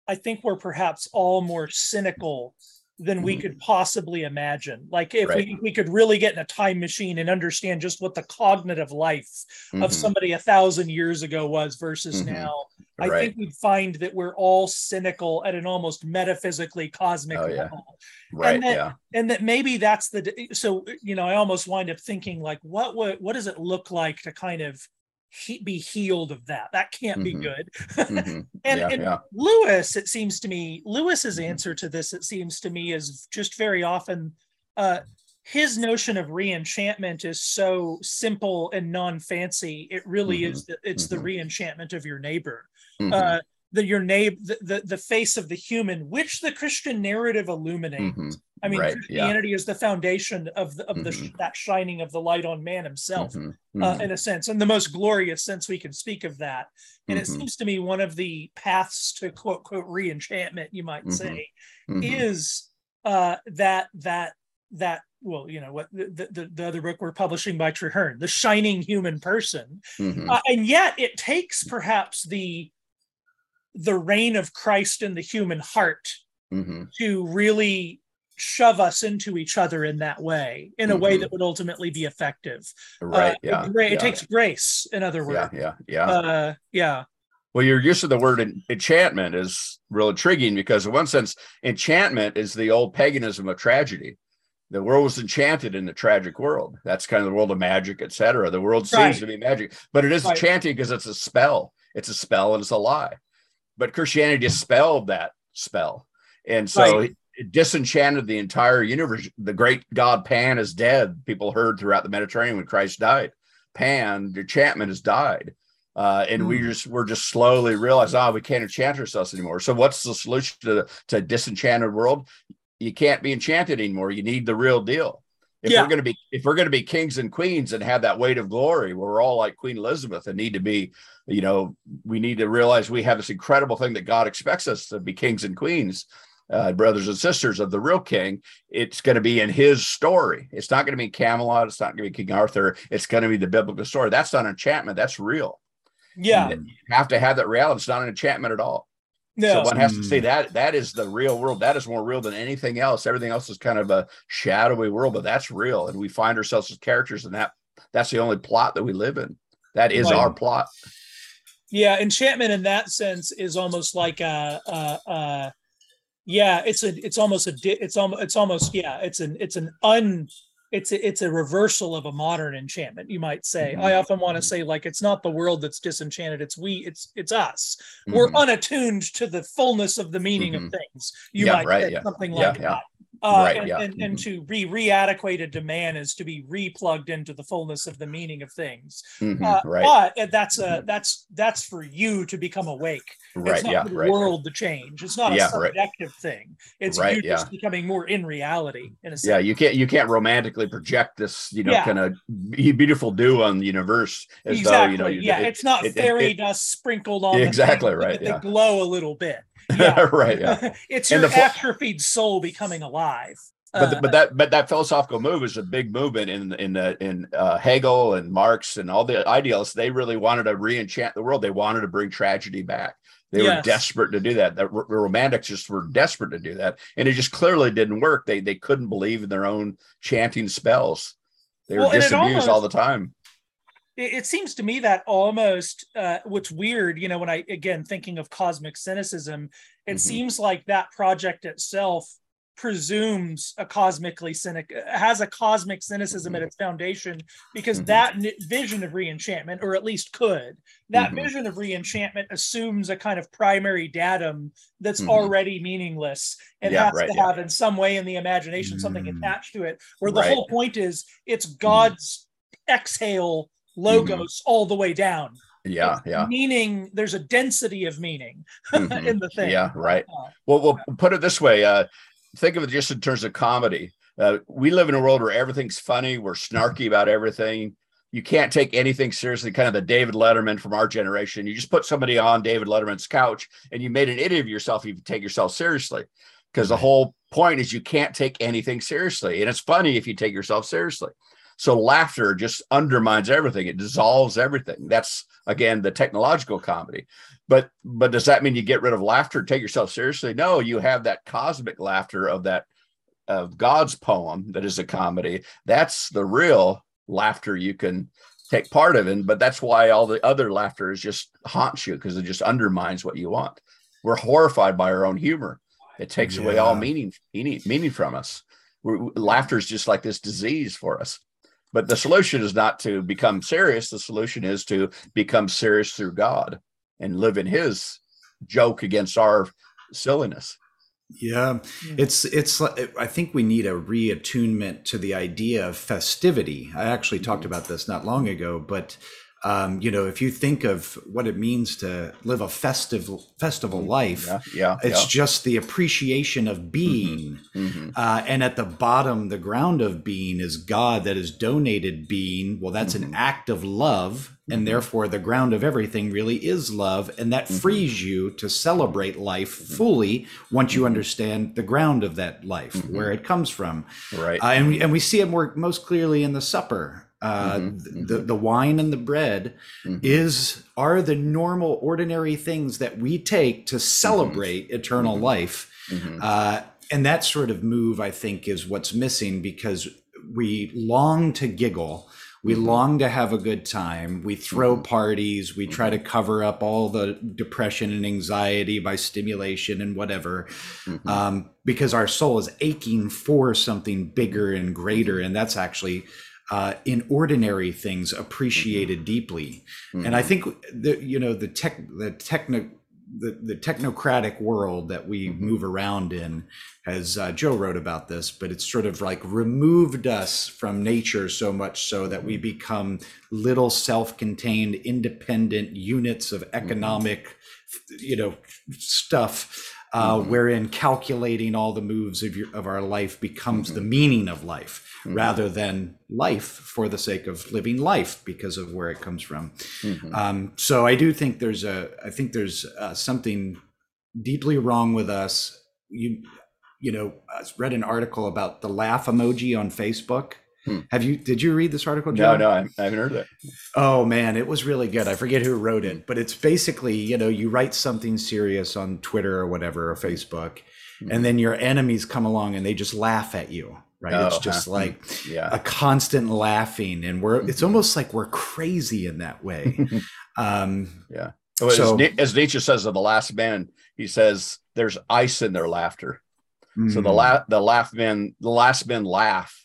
A: I think we're perhaps all more cynical than we
B: Mhm.
A: could possibly imagine. Like if
B: Right.
A: we, we could really get in a time machine and understand just what the cognitive life of
B: Mhm.
A: somebody a thousand years ago was versus
B: Mhm.
A: now, I
B: Right.
A: think we'd find that we're all cynical at an almost metaphysically cosmic
B: Oh, yeah.
A: level.
B: right.
A: that-
B: Yeah.
A: And that maybe that's the so you know, I almost wind up thinking like what what what does it look like to kind of he, be healed of that? That can't be
B: Mhm.
A: good.
B: Mhm.
A: And,
B: yeah.
A: and
B: yeah.
A: Lewis, it seems to me, Lewis's
B: Mhm.
A: answer to this, it seems to me, is just very often uh, his notion of reenchantment is so simple and non-fancy. It really is. The, it's the
B: Mhm.
A: reenchantment of your neighbor,
B: Mhm.
A: uh, the your neighbor, the, the the face of the human, which the Christian narrative illuminates. I mean,
B: Right, yeah.
A: Is the foundation of the of the
B: Mhm.
A: that shining of the light on man himself
B: Mhm.
A: uh,
B: Mhm.
A: in a sense, and the most glorious sense we can speak of that. And it
B: Mhm.
A: seems to me one of the paths to quote quote re-enchantment, you might
B: Mhm.
A: say,
B: Mhm.
A: is uh, that that that well, you know what the, the the other book we're publishing by Traherne, the shining human person, uh, and yet it takes perhaps the the reign of Christ in the human heart to really shove us into each other in that way, in a way
B: Mhm.
A: that would ultimately be effective.
B: Right.
A: Uh,
B: yeah.
A: It
B: yeah.
A: takes grace, in other
B: Yeah.
A: words.
B: Yeah. Yeah.
A: Uh, yeah.
B: Well, your use of the word en- enchantment is real intriguing because, in one sense, enchantment is the old paganism of tragedy. The world was enchanted in the tragic world. That's kind of the world of magic, etc. The world
A: Right.
B: seems to be magic, but it is
A: Right.
B: enchanting because it's a spell. It's a spell and it's a lie. But Christianity dispelled that spell, and so
A: Right.
B: Disenchanted the entire universe. The great god Pan is dead. People heard throughout the Mediterranean when Christ died. Pan, the enchantment has died. Uh, and we
C: Hmm.
B: just we're just slowly realize, oh, we can't enchant ourselves anymore. So what's the solution to to a disenchanted world? You can't be enchanted anymore. You need the real deal. If
A: Yeah.
B: we're gonna be if we're gonna be kings and queens and have that weight of glory, we're all like Queen Elizabeth and need to be, you know, we need to realize we have this incredible thing that God expects us to be kings and queens, uh, brothers and sisters of the real king. It's going to be in his story. It's not going to be Camelot. It's not going to be King Arthur. It's going to be the biblical story. That's not enchantment. That's real.
A: Yeah.
B: And you have to have that reality. It's not an enchantment at all.
A: No.
B: So one has to see that that is the real world. That is more real than anything else. Everything else is kind of a shadowy world, but that's real. And we find ourselves as characters in that. That's the only plot that we live in. That is
A: Right.
B: our plot.
A: yeah. Enchantment in that sense is almost like a, a, a yeah. It's a. It's almost a. di- It's almost. It's almost. Yeah. It's an. It's an un. It's a, it's a reversal of a modern enchantment, you might say.
B: Mhm.
A: I often want to say like it's not the world that's disenchanted. It's we. It's it's us. We're
B: Mhm.
A: unattuned to the fullness of the meaning of
B: Mhm.
A: things. You
B: Yeah,
A: might
B: right,
A: say
B: yeah.
A: something
B: Yeah,
A: like
B: yeah.
A: that. Uh,
B: Right,
A: and,
B: yeah.
A: and, and
B: Mhm.
A: to be re-adequated to man is to be re-plugged into the fullness of the meaning of things.
B: Mhm.
A: Uh,
B: right.
A: But uh, that's a that's that's for you to become awake.
B: right.
A: It's not
B: Yeah.
A: for the
B: Right.
A: world to change. It's not a
B: Yeah, right.
A: subjective thing. It's
B: Right,
A: you just becoming more in reality. In a sense.
B: Yeah. You can't. You can't romantically project this. You know, kind of beautiful dew on the universe as
A: exactly.
B: though you know. you-
A: yeah,
B: it-
A: it's not
B: it-
A: fairy
B: it-
A: dust sprinkled on. the
B: Exactly,
A: things,
B: right,
A: They glow a little bit. Yeah.
B: right. Yeah.
A: it's your
B: the
A: atrophied soul becoming alive.
B: but,
A: Uh,
B: but that but that philosophical move is a big movement in in the in uh, Hegel and Marx and all the idealists. They really wanted to re-enchant the world. They wanted to bring tragedy back. They were desperate to do that. The, the romantics just were desperate to do that, and it just clearly didn't work. They they couldn't believe in their own chanting spells. They were
A: Well,
B: disabused all the time.
A: It, it seems to me that almost uh, what's weird, you know, when I again thinking of cosmic cynicism, it
B: Mhm.
A: seems like that project itself presumes a cosmically cynic has a cosmic cynicism at its foundation because
B: Mhm.
A: that n- vision of reenchantment or at least could that
B: Mhm.
A: vision of reenchantment assumes a kind of primary datum that's
B: Mhm.
A: already meaningless and
B: Yeah,
A: has
B: right,
A: to
B: yeah.
A: have in some way in the imagination something
C: Mm.
A: attached to it where the
B: Right.
A: whole point is it's god's exhale logos all the way down
B: Yeah, yeah.
A: meaning there's a density of meaning
B: Mhm.
A: in the thing
B: Yeah, right.
A: Uh,
B: Well, we'll put it this way. Uh, think of it just in terms of comedy. Uh, we live in a world where everything's funny. We're snarky about everything. You can't take anything seriously. Kind of the David Letterman from our generation. You just put somebody on David Letterman's couch and you made an idiot of yourself if you take yourself seriously. Because the whole point is you can't take anything seriously. And it's funny if you take yourself seriously. So laughter just undermines everything. It dissolves everything. That's again the technological comedy but but does that mean you get rid of laughter take yourself seriously no you have that cosmic laughter of that of God's poem that is a comedy, that's the real laughter you can take part of in. But that's why all the other laughter is just haunts you because it just undermines what you want. We're horrified by our own humor. It takes yeah. away all meaning, meaning, meaning from us. We're, laughter is just like this disease for us. But the solution is not to become serious. The solution is to become serious through God and live in His joke against our silliness.
C: Yeah, hmm. it's it's. I think we need a reattunement to the idea of festivity. I actually talked about this not long ago, but um, you know, if you think of what it means to live a festive festival mm-hmm. life,
B: yeah, yeah
C: it's
B: yeah.
C: just the appreciation of being. Mm-hmm, mm-hmm. Uh, and at the bottom, the ground of being is God that has donated being. Well, that's mm-hmm. an act of love, and mm-hmm. therefore the ground of everything really is love, and that mm-hmm. frees you to celebrate life fully once you understand the ground of that life, where it comes from.
B: Right,
C: uh, and we and we see it more most clearly in the supper uh, mm-hmm, the, mm-hmm. the wine and the bread mm-hmm. is are the normal ordinary things that we take to celebrate mm-hmm. eternal mm-hmm. life mm-hmm. uh, and that sort of move i think is what's missing because we long to giggle we long to have a good time we throw parties we try to cover up all the depression and anxiety by stimulation and whatever um, because our soul is aching for something bigger and greater and that's actually uh, in ordinary things appreciated mm-hmm. deeply. Mm-hmm. And I think the you know the tech the techno the, the technocratic world that we mm-hmm. move around in as uh, joe wrote about this but it's sort of like removed us from nature so much so that we mm-hmm. become little self-contained independent units of mm-hmm. economic you know stuff uh, mm-hmm. wherein calculating all the moves of, your, of our life becomes mm-hmm. the meaning of life mm-hmm. rather than life for the sake of living life because of where it comes from. Mm-hmm. Um, so I do think there's a, I think there's uh, something deeply wrong with us. You, you know, I read an article about the laugh emoji on Facebook. Hmm. Have you? Did you read this article?
B: John? No, no, I, I haven't heard it.
C: Oh man, it was really good. I forget who wrote it, but it's basically you know you write something serious on Twitter or whatever or Facebook, hmm. and then your enemies come along and they just laugh at you. Right? Oh, it's just like yeah. a constant laughing, and we're it's mm-hmm. almost like we're crazy in that way.
B: um, yeah. Well, so, as, as Nietzsche says of the last man, he says there's ice in their laughter. So the mm. la- the laugh men, the last men laugh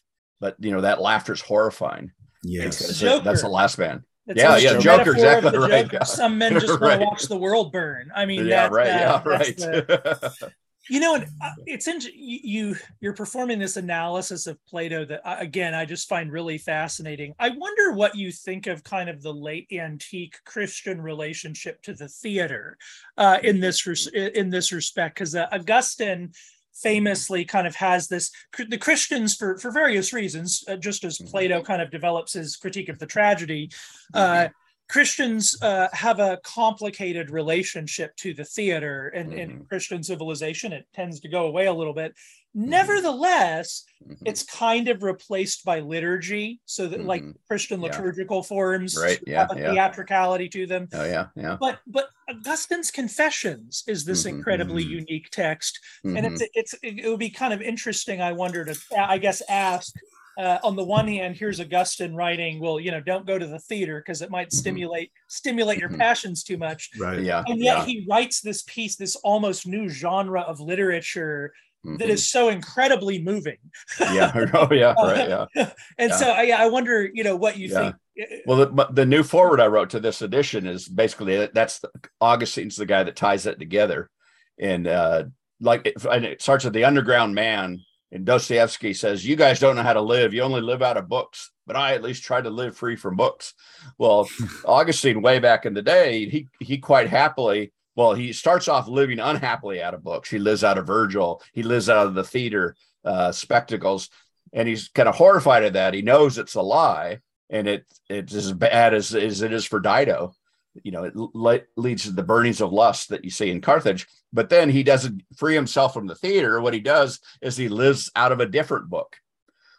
B: but you know that laughter is horrifying.
C: Yes,
B: that's the last man. It's yeah, yeah, Joker, exactly right.
A: Joker. Some men just right. want to watch the world burn. I mean, yeah, that, right, that, yeah, right. The, you know, uh, it's in, you you're performing this analysis of Plato that uh, again I just find really fascinating. I wonder what you think of kind of the late antique Christian relationship to the theater uh, in this res- in this respect, because uh, Augustine famously kind of has this the christians for for various reasons uh, just as mm-hmm. plato kind of develops his critique of the tragedy uh, mm-hmm. christians uh, have a complicated relationship to the theater and in mm-hmm. christian civilization it tends to go away a little bit. Nevertheless, mm-hmm. it's kind of replaced by liturgy, so that mm-hmm. like Christian liturgical yeah. forms
B: right. yeah,
A: have a yeah. theatricality to them.
B: Oh yeah, yeah.
A: But but Augustine's Confessions is this mm-hmm. incredibly mm-hmm. unique text, and it's mm-hmm. it's it would be kind of interesting. I wonder to I guess ask. Uh, on the one hand, here's Augustine writing, "Well, you know, don't go to the theater because it might stimulate stimulate your passions too much."
C: Right.
B: Yeah.
A: And yet he writes this piece, this almost new genre of literature mm-hmm. that is so incredibly moving.
B: yeah. Oh, yeah. Right. Yeah.
A: and
B: yeah.
A: so I, I wonder, you know, what you yeah.
B: think. Well, the, the new forward I wrote to this edition is basically that's the, Augustine's the guy that ties it together, and uh, like it, and it starts with the underground man. And Dostoevsky says, "You guys don't know how to live. You only live out of books." But I at least try to live free from books. Well, Augustine, way back in the day, he he quite happily well, he starts off living unhappily out of books. He lives out of Virgil. He lives out of the theater uh, spectacles, and he's kind of horrified at that. He knows it's a lie, and it it's as bad as, as it is for Dido. You know, it le- leads to the burnings of lust that you see in Carthage. But then he doesn't free himself from the theater. What he does is he lives out of a different book.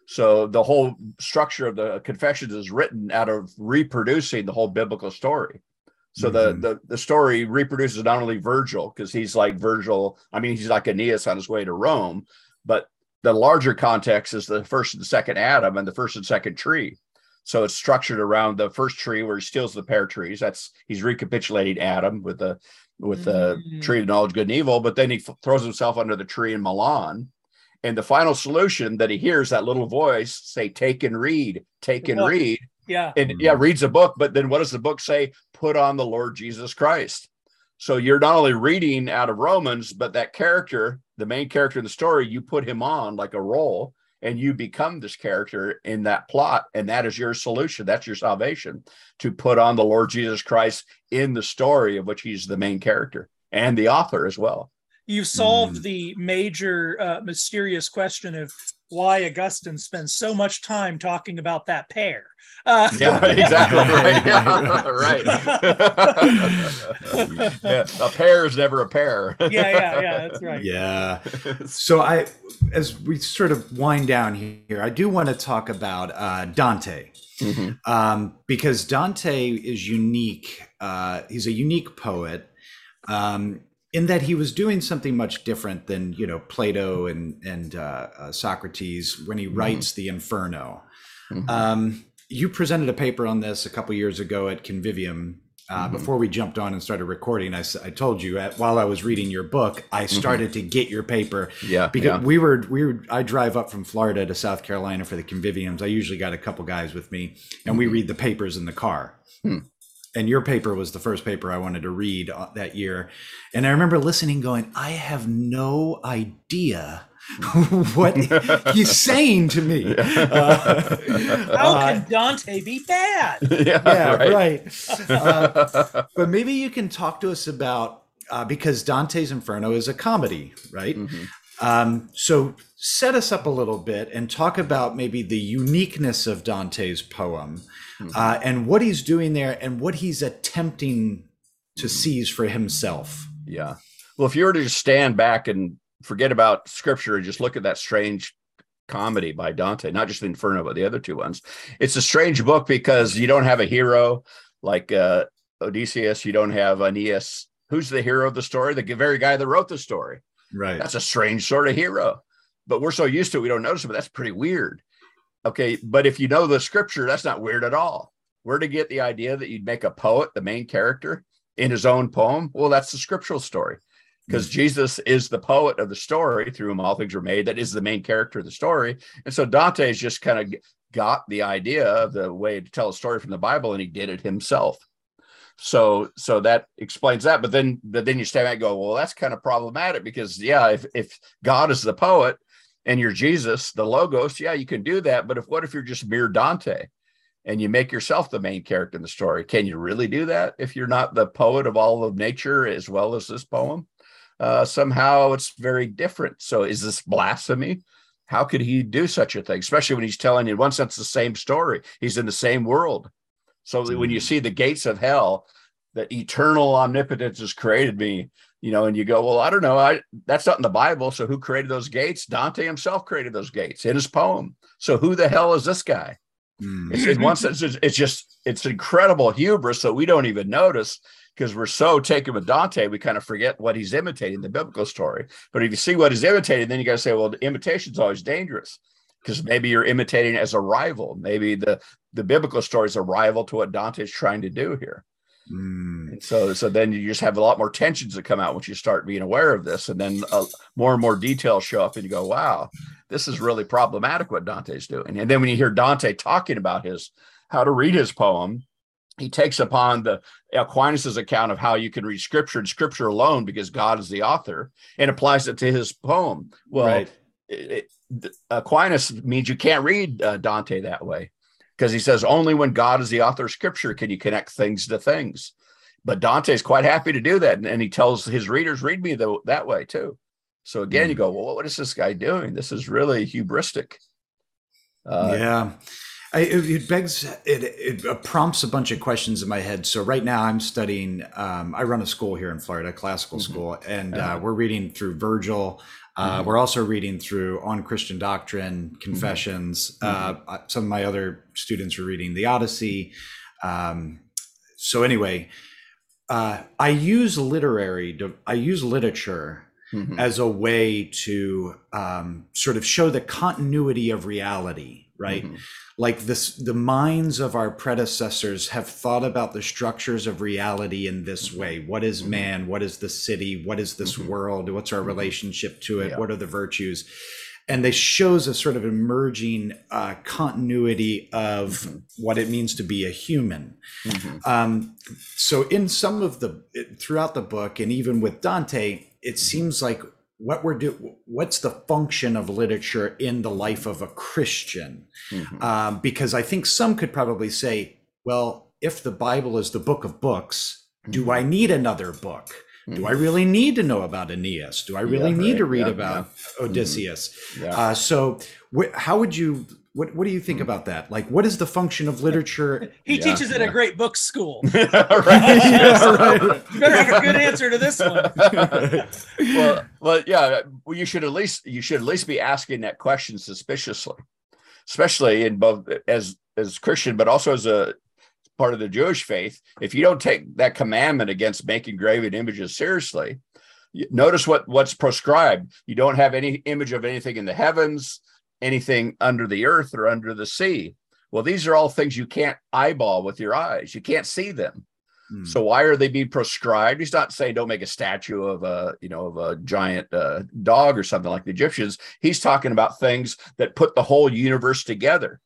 B: So the whole structure of the Confessions is written out of reproducing the whole biblical story. So mm-hmm. the, the the story reproduces not only Virgil because he's like Virgil. I mean, he's like Aeneas on his way to Rome, but the larger context is the first and second Adam and the first and second tree. So it's structured around the first tree where he steals the pear trees. That's he's recapitulating Adam with the with the
A: Mm.
B: tree of knowledge, good and evil. But then he f- throws himself under the tree in Milan. And the final solution that he hears that little voice say, "Take and read, take and read,"
A: Yeah.
B: and yeah, reads a book. But then what does the book say? Put on the Lord Jesus Christ. So you're not only reading out of Romans, but that character, the main character in the story, you put him on like a role and you become this character in that plot. And that is your solution. That's your salvation to put on the Lord Jesus Christ in the story of which he's the main character and the author as well.
A: You've solved
C: Mm.
A: the major uh, mysterious question of why Augustine spends so much time talking about that pear. Uh,
B: Yeah, exactly. Right. Yeah, right. yeah, a pair is never a pair.
A: yeah, yeah, yeah, that's right.
C: Yeah. So I, as we sort of wind down here, I do want to talk about uh, Dante.
B: Mhm.
C: um, because Dante is unique. Uh, he's a unique poet um, in that he was doing something much different than you know Plato and and uh, uh, Socrates when he writes the Inferno.
B: Mhm.
C: Um, you presented a paper on this a couple years ago at Convivium. Uh,
B: Mhm.
C: Before we jumped on and started recording, I told you at, while I was reading your book, I started to get your paper
B: yeah,
C: because
B: yeah.
C: we were we were I drive up from Florida to South Carolina for the conviviums. I usually got a couple guys with me, and we
B: Mhm.
C: read the papers in the car.
B: Hmm.
C: And your paper was the first paper I wanted to read uh, that year, and I remember listening, going, "I have no idea what he's saying to me." Uh,
A: How
C: uh,
A: can Dante be bad?
B: yeah,
C: yeah, right. Uh, but maybe you can talk to us about uh, because Dante's Inferno is a comedy, right?
B: Mhm.
C: Um, so set us up a little bit and talk about maybe the uniqueness of Dante's poem
B: Mhm.
C: uh, and what he's doing there and what he's attempting to seize for himself.
B: Yeah. Well, if you were to just stand back and forget about scripture and just look at that strange comedy by Dante, not just the Inferno, but the other two ones, it's a strange book because you don't have a hero like uh, Odysseus. You don't have Aeneas. Who's the hero of the story? The very guy that wrote the story.
C: Right.
B: That's a strange sort of hero. But we're so used to it, we don't notice it, but that's pretty weird. Okay. But if you know the scripture, that's not weird at all. Where to get the idea that you'd make a poet the main character in his own poem? Well, that's the scriptural story because hmm. Jesus is the poet of the story through whom all things were made. That is the main character of the story. And so Dante's just kind of got the idea of the way to tell a story from the Bible and he did it himself. So so that explains that. But then but then you stand back and go, well, that's kind of problematic because yeah, if if God is the poet and you're Jesus, the logos, yeah, you can do that. But if what if you're just mere Dante and you make yourself the main character in the story? Can you really do that if you're not the poet of all of nature as well as this poem? Uh, somehow it's very different. So is this blasphemy? How could he do such a thing? Especially when he's telling you, in one sense, the same story. He's in the same world. So when you see the gates of hell, that eternal omnipotence has created me, you know, and you go, well, I don't know, I that's not in the Bible. So who created those gates? Dante himself created those gates in his poem. So who the hell is this guy?
C: Mm.
B: It's, in one sense, it's, it's just it's incredible hubris that we don't even notice because we're so taken with Dante, we kind of forget what he's imitating the biblical story. But if you see what he's imitating, then you got to say, well, the imitation's always dangerous because maybe you're imitating as a rival. Maybe the the biblical story is a rival to what Dante's trying to do here.
C: Mm.
B: And so, so then you just have a lot more tensions that come out once you start being aware of this, and then uh, more and more details show up, and you go, "Wow, this is really problematic what Dante's doing." And then when you hear Dante talking about his how to read his poem, he takes upon the Aquinas's account of how you can read Scripture and Scripture alone because God is the author, and applies it to his poem. Well,
C: right.
B: it, it, Aquinas means you can't read uh, Dante that way because he says only when God is the author of scripture can you connect things to things. But Dante's quite happy to do that. And, and he tells his readers, read me the, that way too. So again, you go, well, what is this guy doing? This is really hubristic. Uh,
C: yeah. I, it, it begs it, it prompts a bunch of questions in my head. So right now I'm studying. Um, I run a school here in Florida, classical
B: Mhm.
C: school, and
B: Uh-huh.
C: uh, we're reading through Virgil. Uh,
B: Mhm.
C: We're also reading through On Christian Doctrine, Confessions. Uh, uh, some of my other students are reading the Odyssey. Um, so anyway, uh, I use literary. I use literature mm-hmm. as a way to um, sort of show the continuity of reality, right? Mm-hmm. Like this, the minds of our predecessors have thought about the structures of reality in this mm-hmm. way. What is mm-hmm. man? What is the city? What is this mm-hmm. world? What's our relationship to it? Yeah. What are the virtues? and this shows a sort of emerging uh, continuity of mm-hmm. what it means to be a human. Mm-hmm. Um, so in some of the throughout the book, and even with Dante, it seems like what we're doing what's the function of literature in the life of a christian mm-hmm. um, because i think some could probably say well if the bible is the book of books mm-hmm. do i need another book mm-hmm. do i mm-hmm. really need to know about aeneas do i really yeah, need to read yeah, about yeah. odysseus mm-hmm. uh, so wh- how would you what What do you think hmm. about that? Like, what is the function of literature?
A: he yeah, teaches at a great book school. right. yeah, right. You better have a good answer to this one.
B: well, well, yeah. Well, you should at least you should at least be asking that question suspiciously, especially in both as as Christian, but also as a part of the Jewish faith. If you don't take that commandment against making graven images seriously, notice what what's prescribed. You don't have any image of anything in the heavens anything under the earth or under the sea. Well, these are all things you can't eyeball with your eyes. You can't see them. Hmm. So why are they being proscribed? He's not saying don't make a statue of a, you know, of a giant uh, dog or something like the Egyptians. He's talking about things that put the whole universe together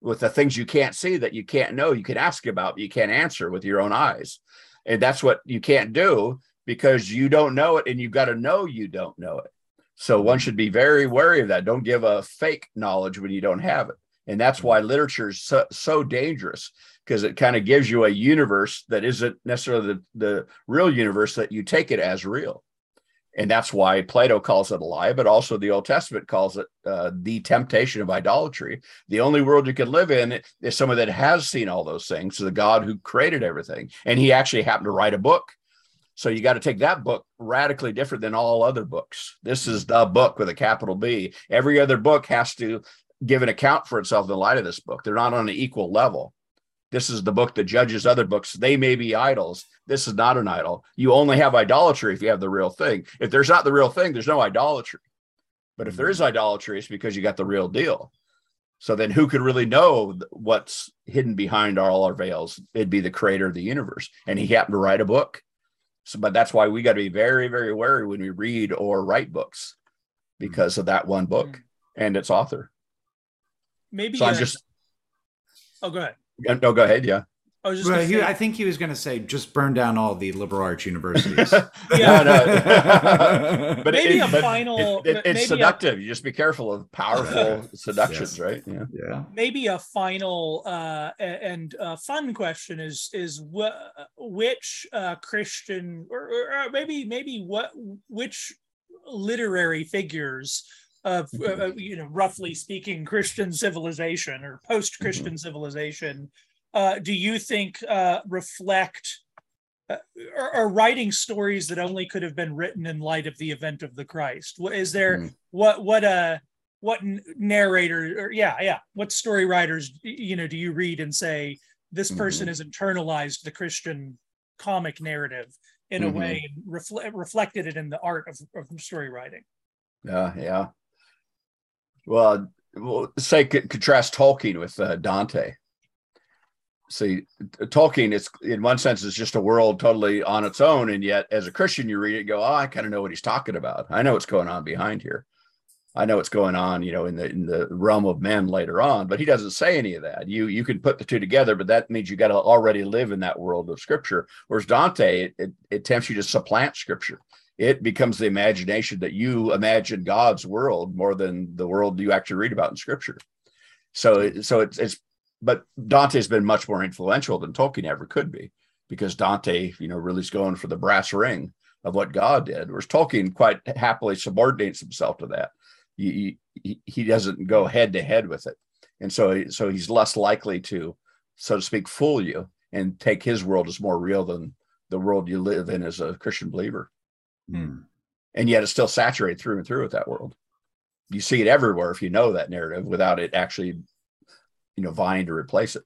B: with the things you can't see that you can't know, you can ask about, but you can't answer with your own eyes. And that's what you can't do because you don't know it and you've got to know you don't know it. So one should be very wary of that. Don't give a fake knowledge when you don't have it. And that's why literature is so, so dangerous because it kind of gives you a universe that isn't necessarily the, the real universe that you take it as real. And that's why Plato calls it a lie, but also the Old Testament calls it uh, the temptation of idolatry. The only world you can live in is someone that has seen all those things, so the God who created everything. And he actually happened to write a book so you got to take that book radically different than all other books. This is the book with a capital B. Every other book has to give an account for itself in the light of this book. They're not on an equal level. This is the book that judges other books. They may be idols. This is not an idol. You only have idolatry if you have the real thing. If there's not the real thing, there's no idolatry. But if there is hmm. idolatry, it's because you got the real deal. So then who could really know what's hidden behind all our veils? It'd be the creator of the universe. And he happened to write a book so, but that's why we got to be very, very wary when we read or write books because of that one book mm. and its author.
A: Maybe. So I'm just. Oh, go ahead.
B: No, go ahead. Yeah.
C: I was just well, he, I think he was going to say just burn down all the liberal arts universities. yeah,
B: no, but maybe it, a but final. It, it, it's seductive. A, you just be careful of powerful seductions, yes. right?
C: Yeah. yeah.
A: Maybe a final uh, and uh, fun question is is wh- which uh, Christian or, or, maybe maybe what which literary figures of. Uh, you know roughly speaking Christian civilization or post Christian mm-hmm. civilization uh, do you think uh, reflect uh, or, or, writing stories that only could have been written in light of the event of the Christ? Is there mm. what what uh what narrator or yeah yeah what story writers you know do you read and say this person mm-hmm. has internalized the Christian comic narrative in mm-hmm. a way and refle- reflected it in the art of, of story writing?
B: Yeah, yeah. Well, well say contrast Tolkien with uh, Dante see tolkien it's in one sense is just a world totally on its own and yet as a christian you read it go oh i kind of know what he's talking about. I know what's going on behind here. I know what's going on you know in the in the realm of men later on. But he doesn't say any of that. You you can put the two together but that means you got to already live in that world of scripture. Whereas dante it, it, it tempts you to supplant scripture. It becomes the imagination that you imagine god's world more than the world you actually read about in scripture. So so it's, it's but Dante's been much more influential than Tolkien ever could be because Dante, you know, really is going for the brass ring of what God did, whereas Tolkien quite happily subordinates himself to that. He, he, he doesn't go head to head with it. And so, so he's less likely to, so to speak, fool you and take his world as more real than the world you live in as a Christian believer. Hmm. And yet it's still saturated through and through with that world. You see it everywhere if you know that narrative without it actually you know vying to replace it.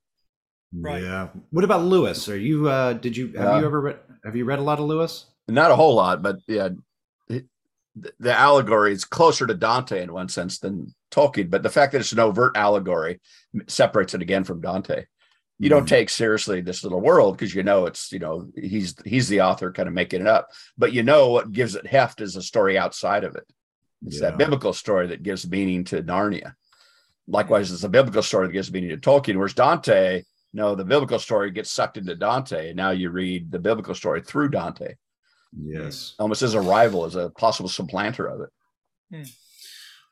C: Right. Yeah. What about Lewis? Are you? uh Did you have uh, you ever read? Have you read a lot of Lewis?
B: Not a whole lot, but yeah, the, the allegory is closer to Dante in one sense than Tolkien, but the fact that it's an overt allegory separates it again from Dante. You don't
C: Mhm.
B: take seriously this little world because you know it's you know he's he's the author kind of making it up, but you know what gives it heft is a story outside of it. It's
C: Yeah.
B: that biblical story that gives meaning to Narnia. Likewise, it's a biblical story that gives meaning to Tolkien. Whereas Dante, no, the biblical story gets sucked into Dante, and now you read the biblical story through Dante,
C: Yes.
B: almost as a rival, as a possible supplanter of it.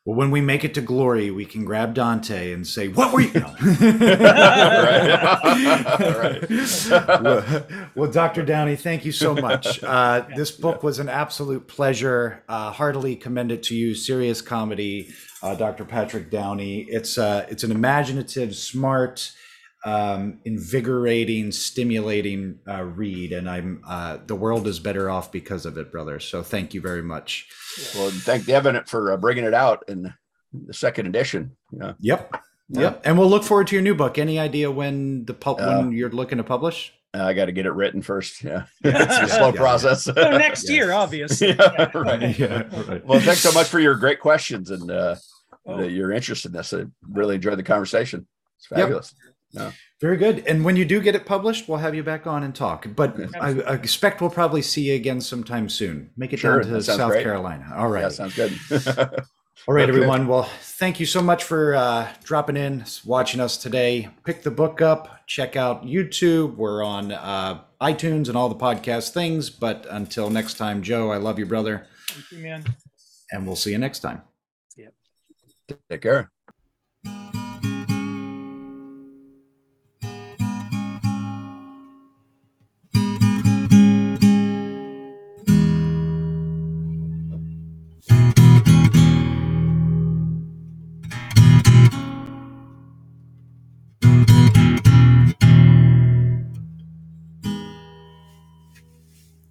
C: Well, when we make it to glory, we can grab Dante and say, "What were you?" No.
B: Right.
C: well, well, Dr. Downey, thank you so much. Uh, this book was an absolute pleasure. Uh, heartily commend it to you. Serious comedy, uh, Dr. Patrick Downey. It's uh, it's an imaginative, smart, um, invigorating, stimulating uh, read, and I'm uh, the world is better off because of it, brother. So thank you very much.
B: Well, thank Devin for uh, bringing it out in the second edition. You know,
C: Yep.
B: Yeah.
C: Yep. And we'll look forward to your new book. Any idea when the pub-
B: Uh,
C: when you're looking to publish?
B: I got to get it written first. Yeah, it's a slow
C: Yeah.
B: process.
A: So next
C: Yeah.
A: year, obviously.
B: Yeah, right.
C: yeah. Right.
B: Well, thanks so much for your great questions and uh,
A: Oh.
B: the- your interest in this. I really enjoyed the conversation. It's
C: Yep.
B: fabulous.
C: Very good. And when you do get it published, we'll have you back on and talk. But I, I expect we'll probably see you again sometime soon. Make it
B: Sure,
C: down to South
B: great.
C: Carolina. All right.
B: Yeah, sounds good.
C: All right,
B: Okay.
C: everyone. Well, thank you so much for uh, dropping in, watching us today. Pick the book up. Check out YouTube. We're on uh, iTunes and all the podcast things. But until next time, Joe, I love you, brother.
A: Thank you, man.
C: And we'll see you next time.
B: Take care.